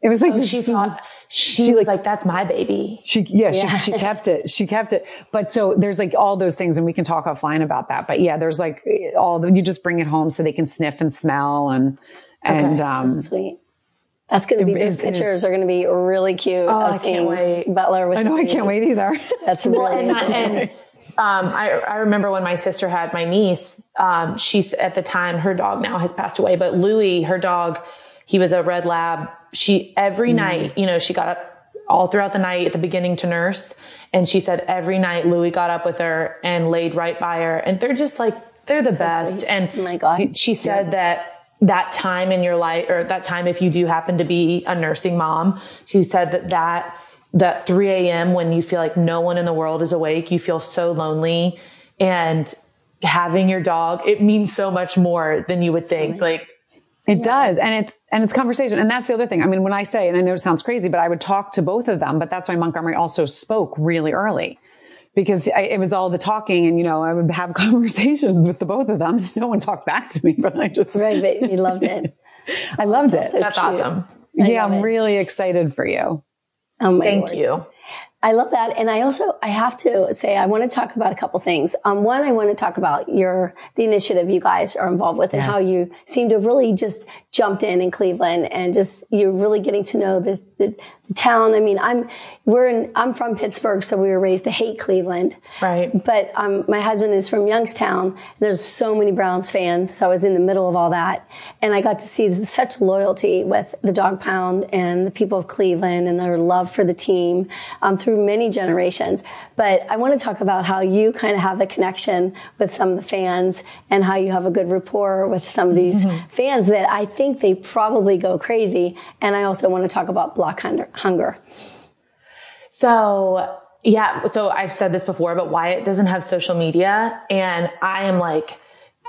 It was like Oh, she thought she, was like, "That's my baby." She, yeah, She, she kept it. She kept it. But so there's like all those things and we can talk offline about that. But yeah, there's like all the, you just bring it home so they can sniff and smell and, and, um, So sweet. That's going to be, It- those it is- pictures are going to be really cute Oh, I can't wait. Butler with I know I can't wait either. That's really Well, and, cool. and um, I, I remember when my sister had my niece, um, she's at the time, her dog now has passed away, but Louie, her dog, he was a red lab. She, every mm. night, you know, she got up all throughout the night at the beginning to nurse. And she said every night Louie got up with her and laid right by her. And they're just like, they're the best. sweet. And Oh my God. she said that that time in your life or that time if you do happen to be a nursing mom she said that that that 3 a.m when you feel like no one in the world is awake you feel so lonely and having your dog it means so much more than you would think like It does. And it's, and it's conversation. And that's the other thing. I mean, when I say, and I know it sounds crazy, but I would talk to both of them, but that's why Montgomery also spoke really early because I, it was all the talking and, you know, I would have conversations with the both of them. No one talked back to me, but I just, right, but you loved it. I loved it. so that's cute. awesome yeah. I'm it. really excited for you. Oh my thank Lord. you I love that. And I also, I have to say, I want to talk about a couple things. Um, one, I want to talk about your, the initiative you guys are involved with and how you seem to have really just jumped in in Cleveland and just, you're really getting to know the, the, the town. I mean, I'm, we're in, I'm from Pittsburgh, so we were raised to hate Cleveland. Right. But, um, my husband is from Youngstown. There's so many Browns fans. So I was in the middle of all that. And I got to see such loyalty with the dog pound and the people of Cleveland and their love for the team, um, through many generations. But I want to talk about how you kind of have the connection with some of the fans and how you have a good rapport with some of these mm-hmm. fans that I think they probably go crazy. And I also want to talk about block hunger. hunger. So yeah, so I've said this before, but Wyatt doesn't have social media and I am like,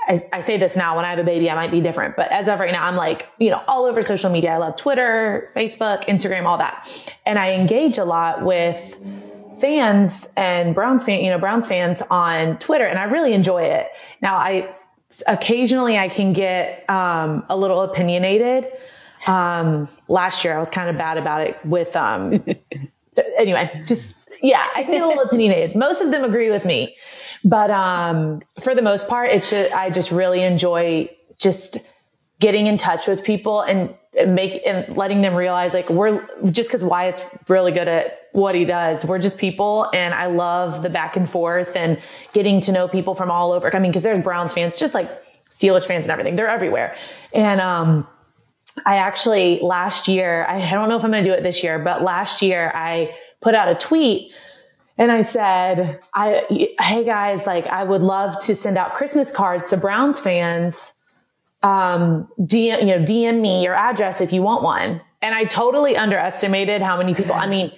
I, I say this now when I have a baby, I might be different, but as of right now, I'm like, you know, all over social media. I love Twitter, Facebook, Instagram, all that. And I engage a lot with fans and Browns fan, you know, Browns fans on Twitter and I really enjoy it. Now I, occasionally I can get, um, a little opinionated. Um, last year I was kind of bad about it with, um, anyway, just yeah, I feel a little opinionated. Most of them agree with me, but um, for the most part, it's just, I just really enjoy just getting in touch with people and make and letting them realize like we're just because Wyatt's really good at what he does. We're just people, and I love the back and forth and getting to know people from all over. I mean, because there's Browns fans, just like Steelers fans and everything. They're everywhere, and um. I actually last year, I don't know if I'm going to do it this year, but last year I put out a tweet and I said, I, hey guys, like I would love to send out Christmas cards to Browns fans. Um, DM, you know, DM me your address if you want one. And I totally underestimated how many people, I mean,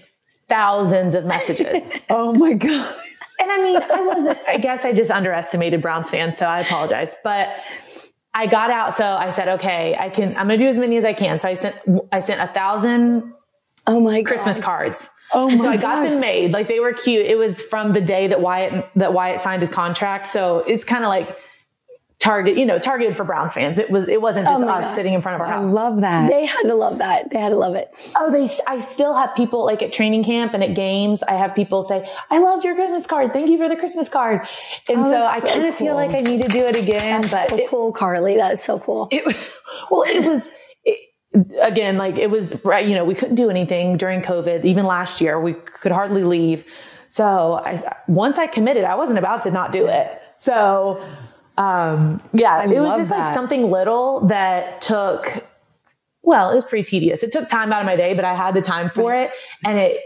thousands of messages. Oh my God. And I mean, I wasn't, I guess I just underestimated Browns fans. So I apologize, but I got out. So I said, okay, I can, I'm going to do as many as I can. So I sent, I sent a thousand Oh my God. Christmas cards. Oh my so I got gosh. them made. Like they were cute. It was from the day that Wyatt, that Wyatt signed his contract. So it's kind of like target, you know, targeted for Browns fans. It was, it wasn't just Oh us God. sitting in front of our house. I love that. They had to love that. They had to love it. Oh, they, I still have people like at training camp and at games. I have people say, I loved your Christmas card. Thank you for the Christmas card. And Oh, so I so kind of feel cool. like I need to do it again, That's but so it, cool, Carly. That is so cool. it, well, it was, it, again, like it was right. You know, we couldn't do anything during COVID. Even last year, we could hardly leave. So I, once I committed, I wasn't about to not do it. So, um, yeah, it was just like something little that took, well, it was pretty tedious. It took time out of my day, but I had the time for it. And it,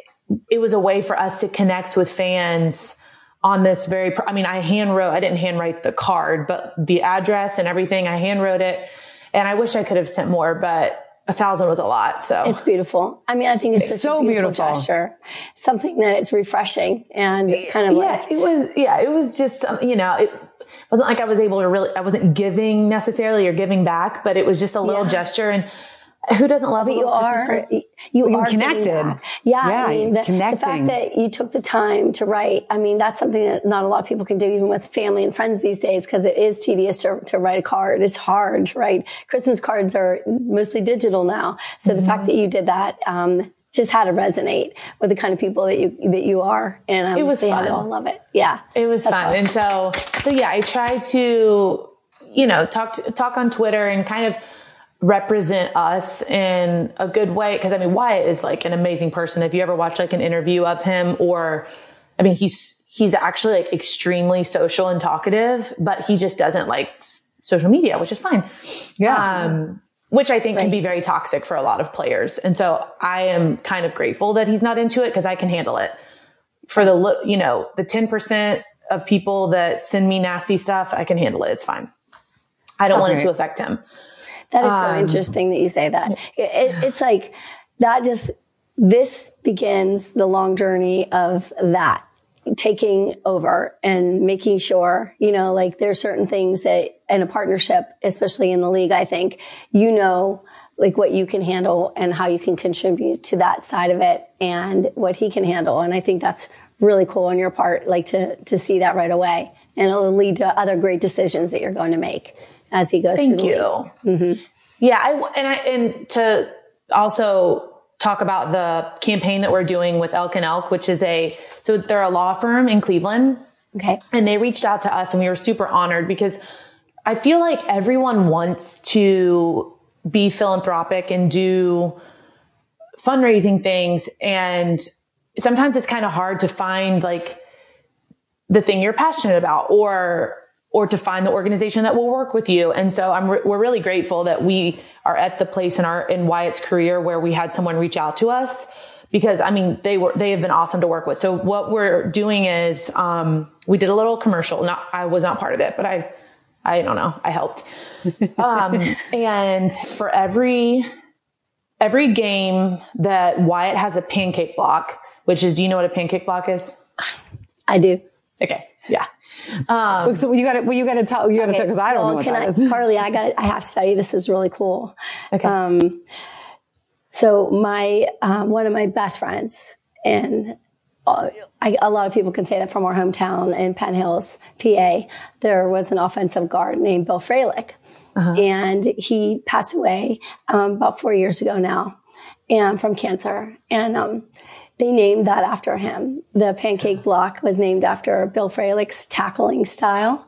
it was a way for us to connect with fans on this very, pr- I mean, I hand wrote, I didn't handwrite the card, but the address and everything, I hand wrote it. And I wish I could have sent more, but a thousand was a lot. So It's beautiful. I mean, I think it's such so a beautiful, beautiful. gesture. Something that it's refreshing and kind of yeah, like, it was, yeah, it was just, um, you know, it wasn't like I was able to really, I wasn't giving necessarily or giving back, but it was just a little Yeah. gesture. And who doesn't love but you are you, you are connected yeah, yeah I mean, the, the, fact that you took the time to write i mean that's something that not a lot of people can do even with family and friends these days because it is tedious to, to write a card it's hard right christmas cards are mostly digital now so mm-hmm. the fact mm-hmm. that you did that um, just had to resonate with the kind of people that you that you are. And um, it was fun. I love it. Yeah, it was fun. Awesome. And so, so yeah, I try to, you know, talk to, talk on Twitter and kind of represent us in a good way. Cause I mean, Wyatt is like an amazing person. If you ever watch like an interview of him or, I mean, he's, he's actually like extremely social and talkative, but he just doesn't like social media, which is fine. Yeah. Um, which I think right. can be very toxic for a lot of players. And so I am kind of grateful that he's not into it because I can handle it. For the, you know, the 10% of people that send me nasty stuff, I can handle it. It's fine. I don't okay. want it to affect him. That is so um, interesting that you say that. It, it's like that just, this begins the long journey of that taking over and making sure, you know, like there's certain things that in a partnership, especially in the league, I think, you know, like what you can handle and how you can contribute to that side of it and what he can handle. And I think that's really cool on your part, like to, to see that right away. And it'll lead to other great decisions that you're going to make as he goes Thank through you. Mm-hmm. Yeah. I, and I, and to also talk about the campaign that we're doing with Elk and Elk, which is a, so they're a law firm in Cleveland. Okay. And they reached out to us and we were super honored because I feel like everyone wants to be philanthropic and do fundraising things. And sometimes it's kind of hard to find like the thing you're passionate about or, or to find the organization that will work with you. And so I'm, re- we're really grateful that we are at the place in our, in Wyatt's career where we had someone reach out to us because I mean, they were, they have been awesome to work with. So what we're doing is, um, we did a little commercial. Not, I was not part of it, but I, I don't know. I helped. Um, and for every, every game that Wyatt has a pancake block, which is, do you know what a pancake block is? I do. Okay. Yeah. Um, so you got to, well, you got to tell, you got to okay, tell, cause I don't well, know what that I, is. Carly, I got, I have to tell you, this is really cool. Okay. Um, so my, um, one of my best friends and uh, I, a lot of people can say that from our hometown in Penn Hills, PA, there was an offensive guard named Bill Fralic. Uh-huh. And he passed away um, about four years ago now, and from cancer. And um, they named that after him. The pancake block was named after Bill Fralic's tackling style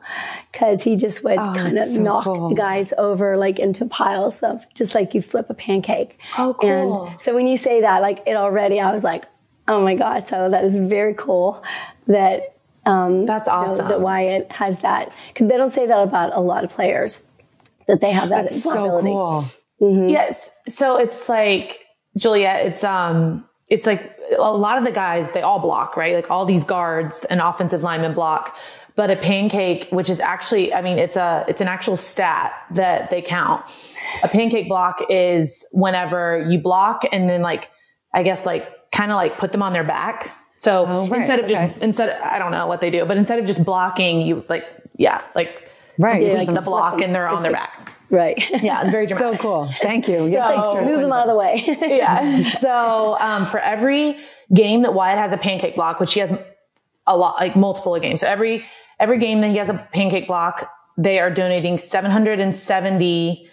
because he just would oh, kind of so knock cool. the guys over like into piles of just like you flip a pancake. Oh, cool. And so when you say that, like it already, I was like, Oh my God. So that is very cool that, um, that's awesome. You know, that Wyatt has that. Cause they don't say that about a lot of players that they have that that's so cool. Mm-hmm. Yes. So it's like, Juliet, it's, um, it's like a lot of the guys, they all block, right? Like all these guards and offensive linemen block. But a pancake, which is actually, I mean, it's a, it's an actual stat that they count. A pancake block is whenever you block and then like, I guess like kind of like put them on their back. So oh, right. instead of okay. just, instead, of, I don't know what they do, but instead of just blocking, you like, yeah, like, right. Yeah, like the block and they're on their back. Right. Yeah, it's very dramatic. so cool. Thank you. So, like, move them out of the way. yeah. So, um, for every game that Wyatt has a pancake block, which he has a lot, like multiple games. So every, every game that he has a pancake block, they are donating 770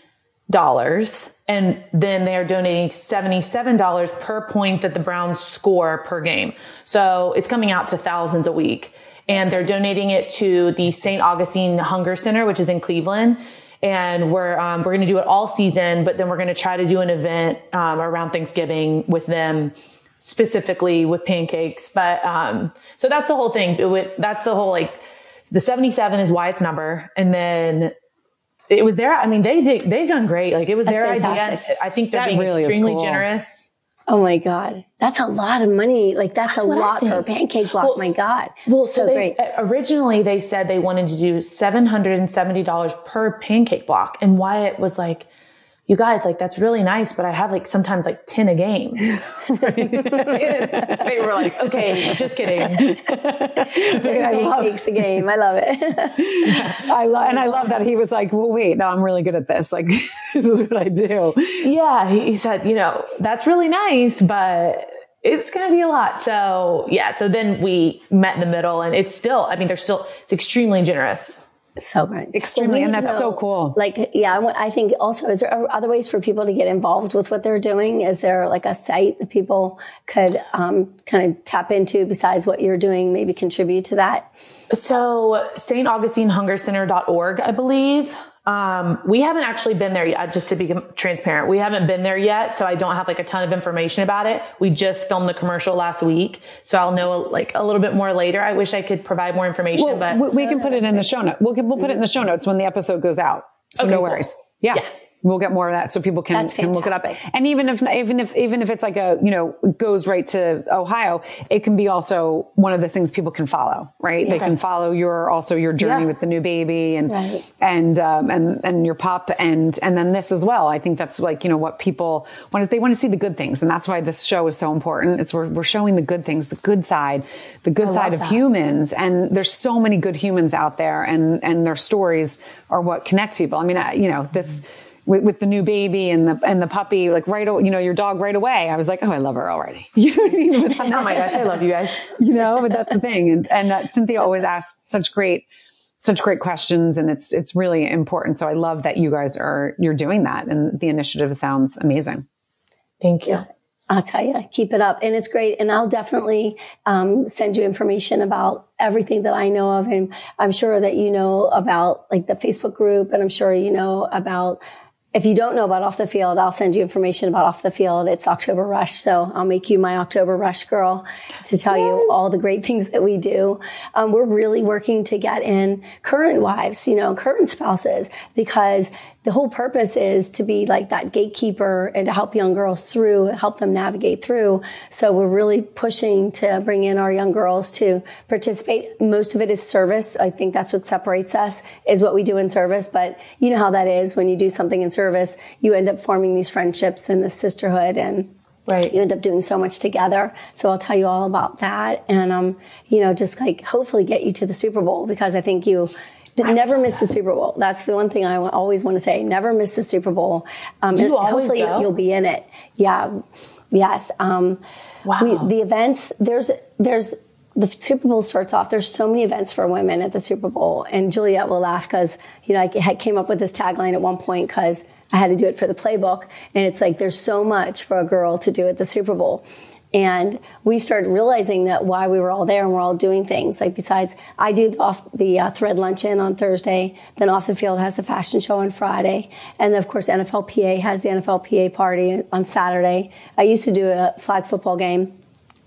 dollars and then they are donating $77 per point that the Browns score per game. So it's coming out to thousands a week and they're donating it to the St. Augustine Hunger Center, which is in Cleveland. And we're, um, we're going to do it all season, but then we're going to try to do an event, um, around Thanksgiving with them specifically with pancakes. But, um, so that's the whole thing. That's the whole like, the 77 is Wyatt's number. And then it was their, I mean, they did, they've done great. Like it was That's their fantastic. idea. I think they're that being really extremely cool. generous. Oh my God. That's a lot of money. Like that's, that's a lot for a pancake block. Well, my God. Well, so, so they, great. Uh, originally they said they wanted to do $770 per pancake block. And Wyatt was like, you guys, like, that's really nice, but I have like sometimes like 10 a game. they were like, okay, just kidding. I love takes a game. I love it. I love, and I love that he was like, well, wait, no, I'm really good at this. Like, this is what I do. Yeah. He said, you know, that's really nice, but it's going to be a lot. So yeah. So then we met in the middle and it's still, I mean, they're still, it's extremely generous so great. Extremely. and that's so cool. Like, yeah, I think also, is there other ways for people to get involved with what they're doing? Is there like a site that people could um, kind of tap into besides what you're doing, maybe contribute to that? So, St. Augustine Hunger Center.org, I believe. Um, we haven't actually been there yet, just to be transparent. We haven't been there yet, so I don't have like a ton of information about it. We just filmed the commercial last week, so I'll know like a little bit more later. I wish I could provide more information, well, but we, we can put it in the show notes. We'll, we'll put it in the show notes when the episode goes out. So okay, no worries. Cool. yeah. yeah we'll get more of that so people can, can look it up. And even if, even if, even if it's like a, you know, goes right to Ohio, it can be also one of the things people can follow, right? Yeah. They can follow your, also your journey yeah. with the new baby and, right. and, um, and, and your pup and, and then this as well. I think that's like, you know, what people want is they want to see the good things. And that's why this show is so important. It's we're, we're showing the good things, the good side, the good I side of that. humans. And there's so many good humans out there and, and their stories are what connects people. I mean, you know, this, mm-hmm with, with, the new baby and the and the puppy, like right, you know, your dog right away. I was like, oh, I love her already. You know what I mean? But oh my gosh, I love you guys. You know, but that's the thing. And and uh, Cynthia always asks such great such great questions and it's it's really important so i love that you guys are you're doing that and the initiative sounds amazing thank you I'll tell you, keep it up. And it's great. And I'll definitely um, send you information about everything that I know of. And I'm sure that you know about like the Facebook group and I'm sure you know about if you don't know about off the field, I'll send you information about off the field. It's October Rush. So I'll make you my October Rush girl to tell yes. you all the great things that we do. Um, we're really working to get in current wives, you know, current spouses, because the whole purpose is to be like that gatekeeper and to help young girls through, help them navigate through. So we're really pushing to bring in our young girls to participate. Most of it is service. I think that's what separates us is what we do in service. But you know how that is when you do something in service, you end up forming these friendships and the sisterhood and Right. You end up doing so much together. So I'll tell you all about that. And, um, you know, just like hopefully get you to the Super Bowl because I think you, never miss the Super Bowl. That's the one thing I always want to say. Never miss the Super Bowl. Um, you hopefully go? you'll be in it. Yeah. Yes. Um, wow. We, the events, there's, there's, the Super Bowl starts off. There's so many events for women at the Super Bowl, and Juliet will laugh because you know I came up with this tagline at one point because I had to do it for the playbook, and it's like there's so much for a girl to do at the Super Bowl, and we started realizing that why we were all there and we're all doing things. Like besides, I do off the uh, thread luncheon on Thursday. Then off the field has the fashion show on Friday. And of course, NFLPA has the NFLPA party on Saturday. I used to do a flag football game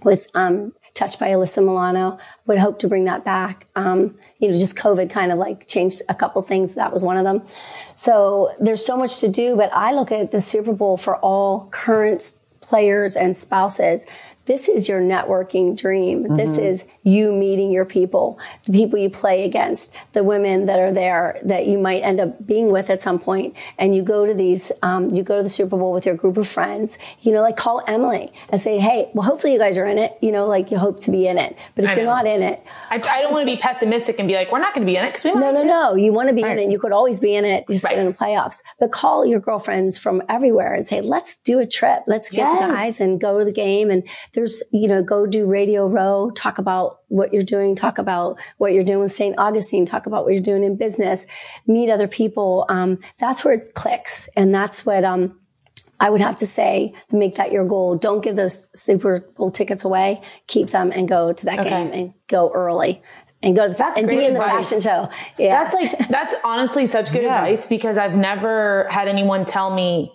with, um, touched by Alyssa Milano. Would hope to bring that back. Um, you know, just COVID kind of like changed a couple things. That was one of them. So there's so much to do, but I look at the Super Bowl for all current players and spouses this is your networking dream. Mm-hmm. This is you meeting your people, the people you play against, the women that are there that you might end up being with at some point. And you go to these, um, you go to the Super Bowl with your group of friends, you know, like call Emily and say, Hey, well, hopefully you guys are in it. You know, like you hope to be in it. But if you're not in it, I, I don't want to be pessimistic and be like, we're not going to be in it because we No, no, no. You want to be right. in it. You could always be in it. Just right. get in the playoffs, but call your girlfriends from everywhere and say, let's do a trip. Let's get yes. guys and go to the game. And there's, you know, go do Radio Row, talk about what you're doing, talk about what you're doing with St. Augustine, talk about what you're doing in business, meet other people. Um, that's where it clicks. And that's what, um, I would have to say, make that your goal. Don't give those Super Bowl tickets away. Keep them and go to that okay. game and go early and go to the, that's and be in the fashion show. Yeah. That's like, that's honestly such good yeah. advice because I've never had anyone tell me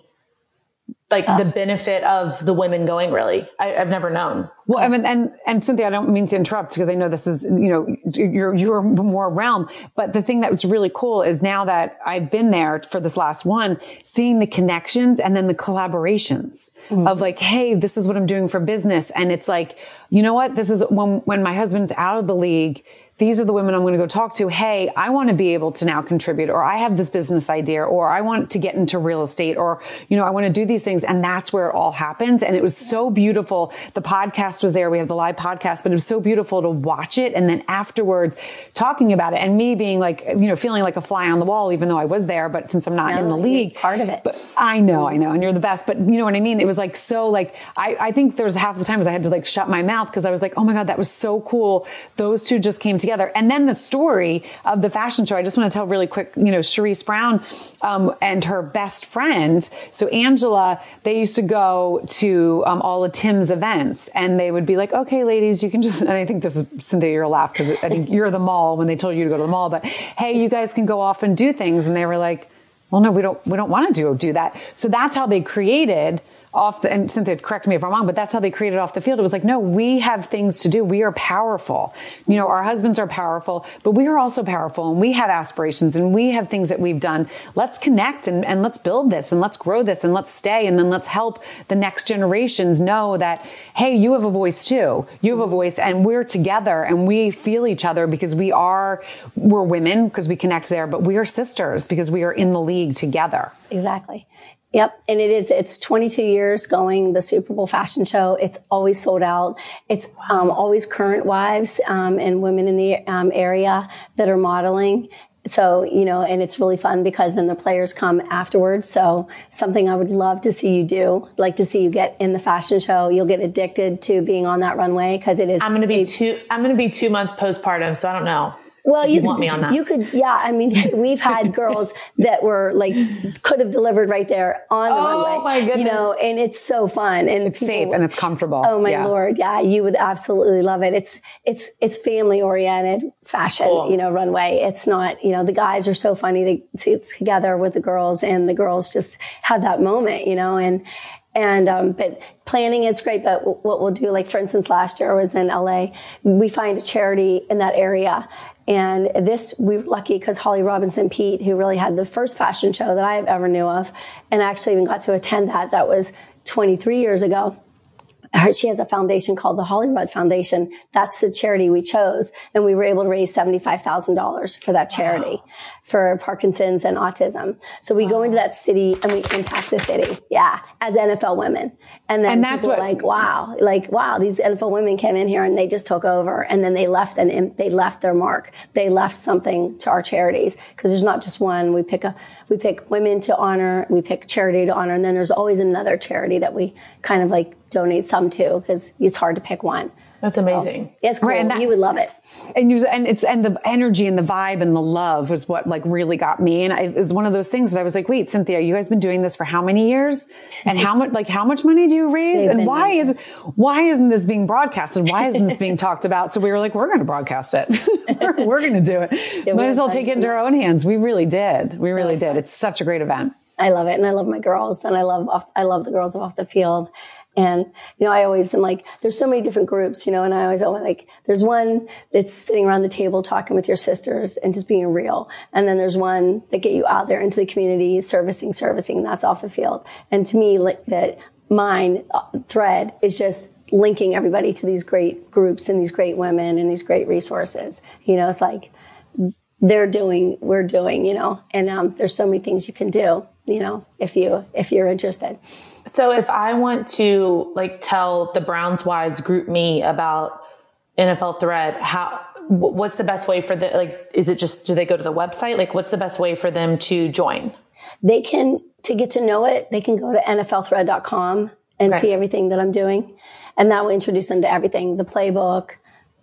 like uh, the benefit of the women going really I, have never known well I mean, and and cynthia i don't mean to interrupt because i know this is you know you're you're more around but the thing that was really cool is now that i've been there for this last one seeing the connections and then the collaborations mm-hmm. of like hey this is what i'm doing for business and it's like you know what? This is when, when my husband's out of the league these are the women I'm going to go talk to. Hey, I want to be able to now contribute or I have this business idea or I want to get into real estate or, you know, I want to do these things. And that's where it all happens. And it was so beautiful. The podcast was there. We have the live podcast, but it was so beautiful to watch it. And then afterwards talking about it and me being like, you know, feeling like a fly on the wall, even though I was there, but since I'm not no, in the league, part of it. But I know, I know. And you're the best, but you know what I mean? It was like so like, I, I think there was half the times I had to like shut my mouth because I was like, oh my God, that was so cool. Those two just came together. And then the story of the fashion show, I just want to tell really quick, you know, Cherise Brown, um, and her best friend. So Angela, they used to go to, um, all of Tim's events and they would be like, okay, ladies, you can just, and I think this is Cynthia, you're laugh because I think you're the mall when they told you to go to the mall, but hey, you guys can go off and do things. And they were like, well, no, we don't, we don't want to do, do that. So that's how they created off the, and Cynthia, correct me if I'm wrong, but that's how they created off the field. It was like, no, we have things to do. We are powerful. You know, our husbands are powerful, but we are also powerful and we have aspirations and we have things that we've done. Let's connect and, and let's build this and let's grow this and let's stay. And then let's help the next generations know that, hey, you have a voice too. You have a voice and we're together and we feel each other because we are, we're women because we connect there, but we are sisters because we are in the league together. Exactly. Yep. And it is, it's 22 years going the Super Bowl fashion show. It's always sold out. It's um, always current wives um, and women in the um, area that are modeling. So, you know, and it's really fun because then the players come afterwards. So something I would love to see you do, like to see you get in the fashion show. You'll get addicted to being on that runway because it is. I'm going to be two, I'm going to be two months postpartum. So I don't know. Well, you, you want me on that. You could, yeah. I mean, we've had girls that were like, could have delivered right there on the oh, runway. Oh my goodness. You know, and it's so fun and it's people, safe and it's comfortable. Oh my yeah. lord. Yeah. You would absolutely love it. It's, it's, it's family oriented fashion, cool. you know, runway. It's not, you know, the guys are so funny to, to together with the girls and the girls just have that moment, you know, and, and, um, but planning it's great. But what we'll do, like for instance, last year I was in LA. We find a charity in that area. And this, we were lucky because Holly Robinson Peete, who really had the first fashion show that I ever knew of, and actually even got to attend that. That was 23 years ago she has a foundation called the HollyRod Foundation. That's the charity we chose. And we were able to raise $75,000 for that charity wow. for Parkinson's and autism. So we wow. go into that city and we impact the city. Yeah. As NFL women. And then and that's what, like, wow, like, wow, these NFL women came in here and they just took over and then they left and they left their mark. They left something to our charities because there's not just one. We pick a, we pick women to honor. We pick charity to honor. And then there's always another charity that we kind of like donate some too because it's hard to pick one. That's amazing. So, it's cool. Right, and that, you would love it. And you, and it's, and the energy and the vibe and the love was what like really got me. And I, it was one of those things that I was like, wait, Cynthia, you guys been doing this for how many years? And how much, like, how much money do you raise? They've and why is, why isn't this being broadcasted? Why isn't this being talked about? So we were like, we're going to broadcast it. we're, we're going to do it. it Might as well take it into our own hands. We really did. We really did. Fun. It's such a great event. I love it. And I love my girls and I love, off, I love the girls off the field. And, you know, I always am like, there's so many different groups, you know, and I always, always like, there's one that's sitting around the table talking with your sisters and just being real. And then there's one that get you out there into the community, servicing, servicing, that's off the field. And to me, like that mine uh, thread is just linking everybody to these great groups and these great women and these great resources. You know, it's like, they're doing, we're doing, you know, and um, there's so many things you can do, you know, if you, if you're interested. So if I want to like tell the Browns wives GroupMe about NFL thread, how, what's the best way for the, like, is it just, do they go to the website? Like, what's the best way for them to join? They can, to get to know it, they can go to nflthread.com and okay. see everything that I'm doing. And that will introduce them to everything, the playbook,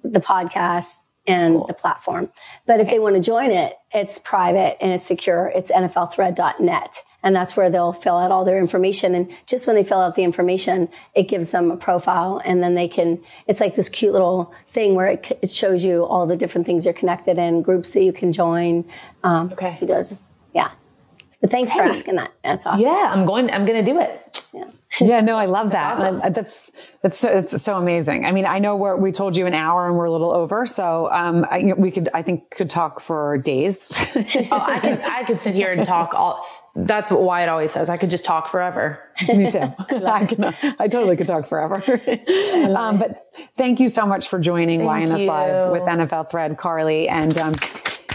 the podcast, and cool. the platform. But if they want to join it, it's private and it's secure. It's nflthread.net. And that's where they'll fill out all their information. And just when they fill out the information, it gives them a profile and then they can, it's like this cute little thing where it, it shows you all the different things you're connected in, groups that you can join. Um, okay. You know, just, yeah. But thanks for asking that. That's awesome. Yeah, I'm going, I'm going to do it. Yeah. yeah, no, I love that. That's, awesome. that's, that's, so, it's so amazing. I mean, I know we're, we told you an hour and we're a little over. So, um, I, we could, I think could talk for days. oh, I could, I could sit here and talk all, that's what Wyatt always says. I could just talk forever. Me too. I, can, I totally could talk forever. um, but thank you so much for joining Thank YNS you. Live with NFL Thread, Carly. And um,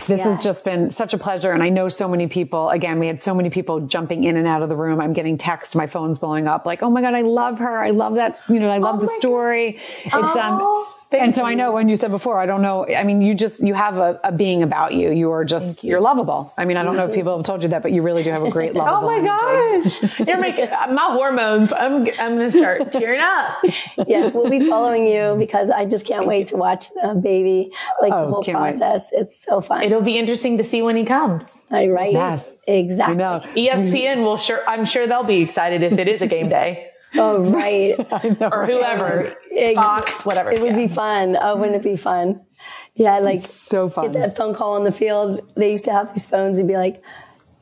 this has just been such a pleasure. And I know so many people, again, we had so many people jumping in and out of the room. I'm getting texts, my phone's blowing up like, oh my God, I love her. I love that, you know, I love Oh the my story. It's, um, Oh, thank and so I know when you said before, I don't know. I mean, you just, you have a, a being about you. You are just, you. are lovable. I mean, I don't know if people have told you that, but you really do have a great love. Oh my gosh. You're making my hormones. I'm, I'm going to start tearing up. yes, we'll be following you because I just can't wait to watch the baby, like Oh, the whole can't wait. process. It's so fun. It'll be interesting to see when he comes. I right? Yes. exactly. You know, ESPN will sure, I'm sure they'll be excited if it is a game day Oh, right. or whoever, Ex- Fox, whatever. It would Yeah. be fun. Oh, wouldn't it be fun? Yeah, like so fun. get that phone call on the field. They used to have these phones. You'd be like,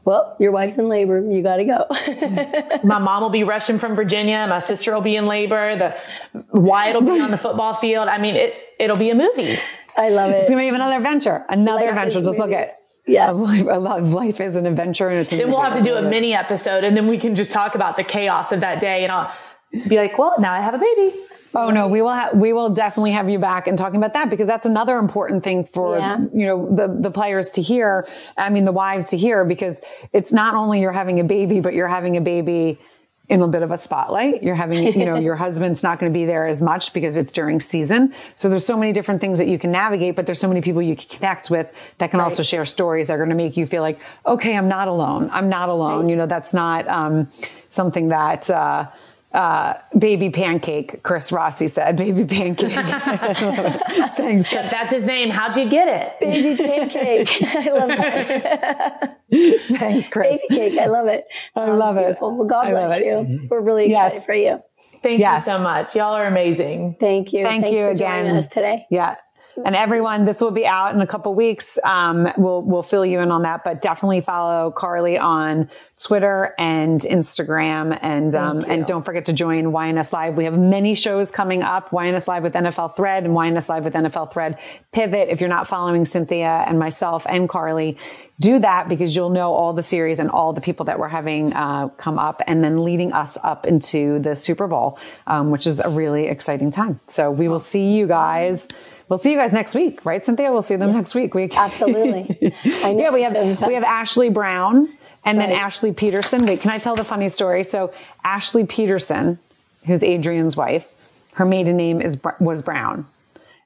"Well, your wife's in labor. You got to go." My mom will be rushing from Virginia. My sister will be in labor. The Wyatt will be on the football field. I mean, it, it'll be a movie. I love it. It's gonna be another adventure, another Life adventure. Just look at Yes. a life, a life, life is an adventure, and it's. Then we'll have to do a mini episode and then we can just talk about the chaos of that day and I'll be like, well, now I have a baby. Oh no, we will have we will definitely have you back and talking about that because that's another important thing for Yeah. you know the the players to hear. I mean the wives to hear because it's not only you're having a baby, but you're having a baby in a bit of a spotlight. You're having, you know, your husband's not going to be there as much because it's during season. So there's so many different things that you can navigate, but there's so many people you can connect with that can also share stories that are going to make you feel like, okay, I'm not alone. I'm not alone. You know, that's not, um, something that, uh, uh, baby pancake, Chris Rossi said, baby pancake. Thanks, Chris. That's his name. How'd you get it? Baby pancake. I love that. Thanks, Chris. Baby cake. I love it. I love it. Beautiful. Well, God I love bless it. you. We're really excited Yes. for you. Thank Yes. you so much. Y'all are amazing. Thank you. Thank Thanks you for again. joining us today. Yeah. And everyone, this will be out in a couple weeks. Um, we'll, we'll fill you in on that, but definitely follow Carly on Twitter and Instagram. And, um, and don't forget to join YNS Live. We have many shows coming up. YNS Live with NFL Thread and YNS Live with NFL Thread Pivot. If you're not following Cynthia and myself and Carly, do that because you'll know all the series and all the people that we're having uh, come up and then leading us up into the Super Bowl, um, which is a really exciting time. So we will see you guys. We'll see you guys next week, right, Cynthia? We'll see them next week. We, Absolutely. Yeah, we have we have Ashley Brown and then Right. Ashley Peterson. Wait, can I tell the funny story? So Ashley Peterson, who's Adrian's wife, her maiden name is was Brown,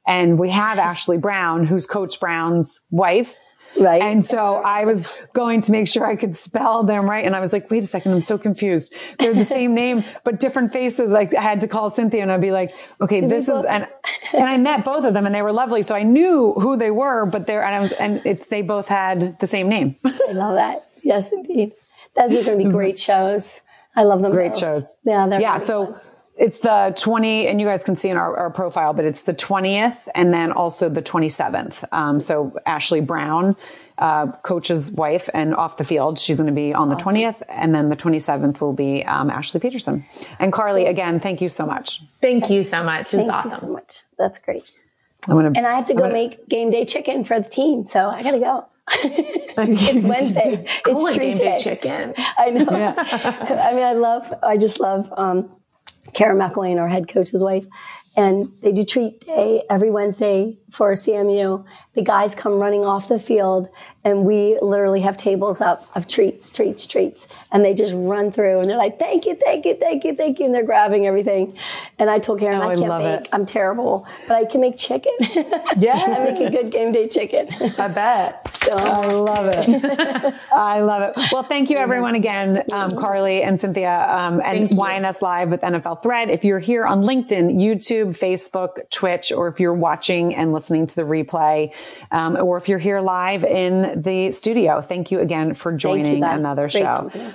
and we have Ashley Brown, who's Coach Brown's wife. Right. And so I was going to make sure I could spell them right. And I was like, wait a second, I'm so confused. They're the same name, but different faces. Like I had to call Cynthia and I'd be like, okay, this is, and, and I met both of them and they were lovely. So I knew who they were, but they're, and I was, and it's, they both had the same name. I love that. Yes, indeed. Those are going to be great shows. I love them. Great both. shows. Yeah. They're yeah. really So fun. It's the 20, and you guys can see in our, our profile, but it's the 20th and then also the 27th. Um, so Ashley Brown, uh, coach's wife and off the field, she's going to be on the 20th. And then the 27th will be, um, Ashley Peterson. And Carly, again, thank you so much. Thank you so much. It was Thank you awesome. so much. That's great. I'm gonna, And I have to go make game day chicken for the team, so I got to go. it's Wednesday. It's want treat game day day. chicken. I know. I mean, I love, I just love, um, Karen McElwain, our head coach's wife. And they do treat day every Wednesday for CMU. The guys come running off the field and we literally have tables up of treats, treats, treats. And they just run through and they're like, thank you, thank you, thank you, thank you. And they're grabbing everything. And I told Karen, Oh, I I can't love make, it. I'm terrible, but I can make chicken. Yeah. I make a good game day chicken. I bet. So I love it. I love it. Well, thank you everyone again, um, Carly and Cynthia, um, and YNS Live with NFL Thread. If you're here on LinkedIn, YouTube, Facebook, Twitch, or if you're watching and listening to the replay, um, or if you're here live in the studio, thank you again for joining you another Great show. company.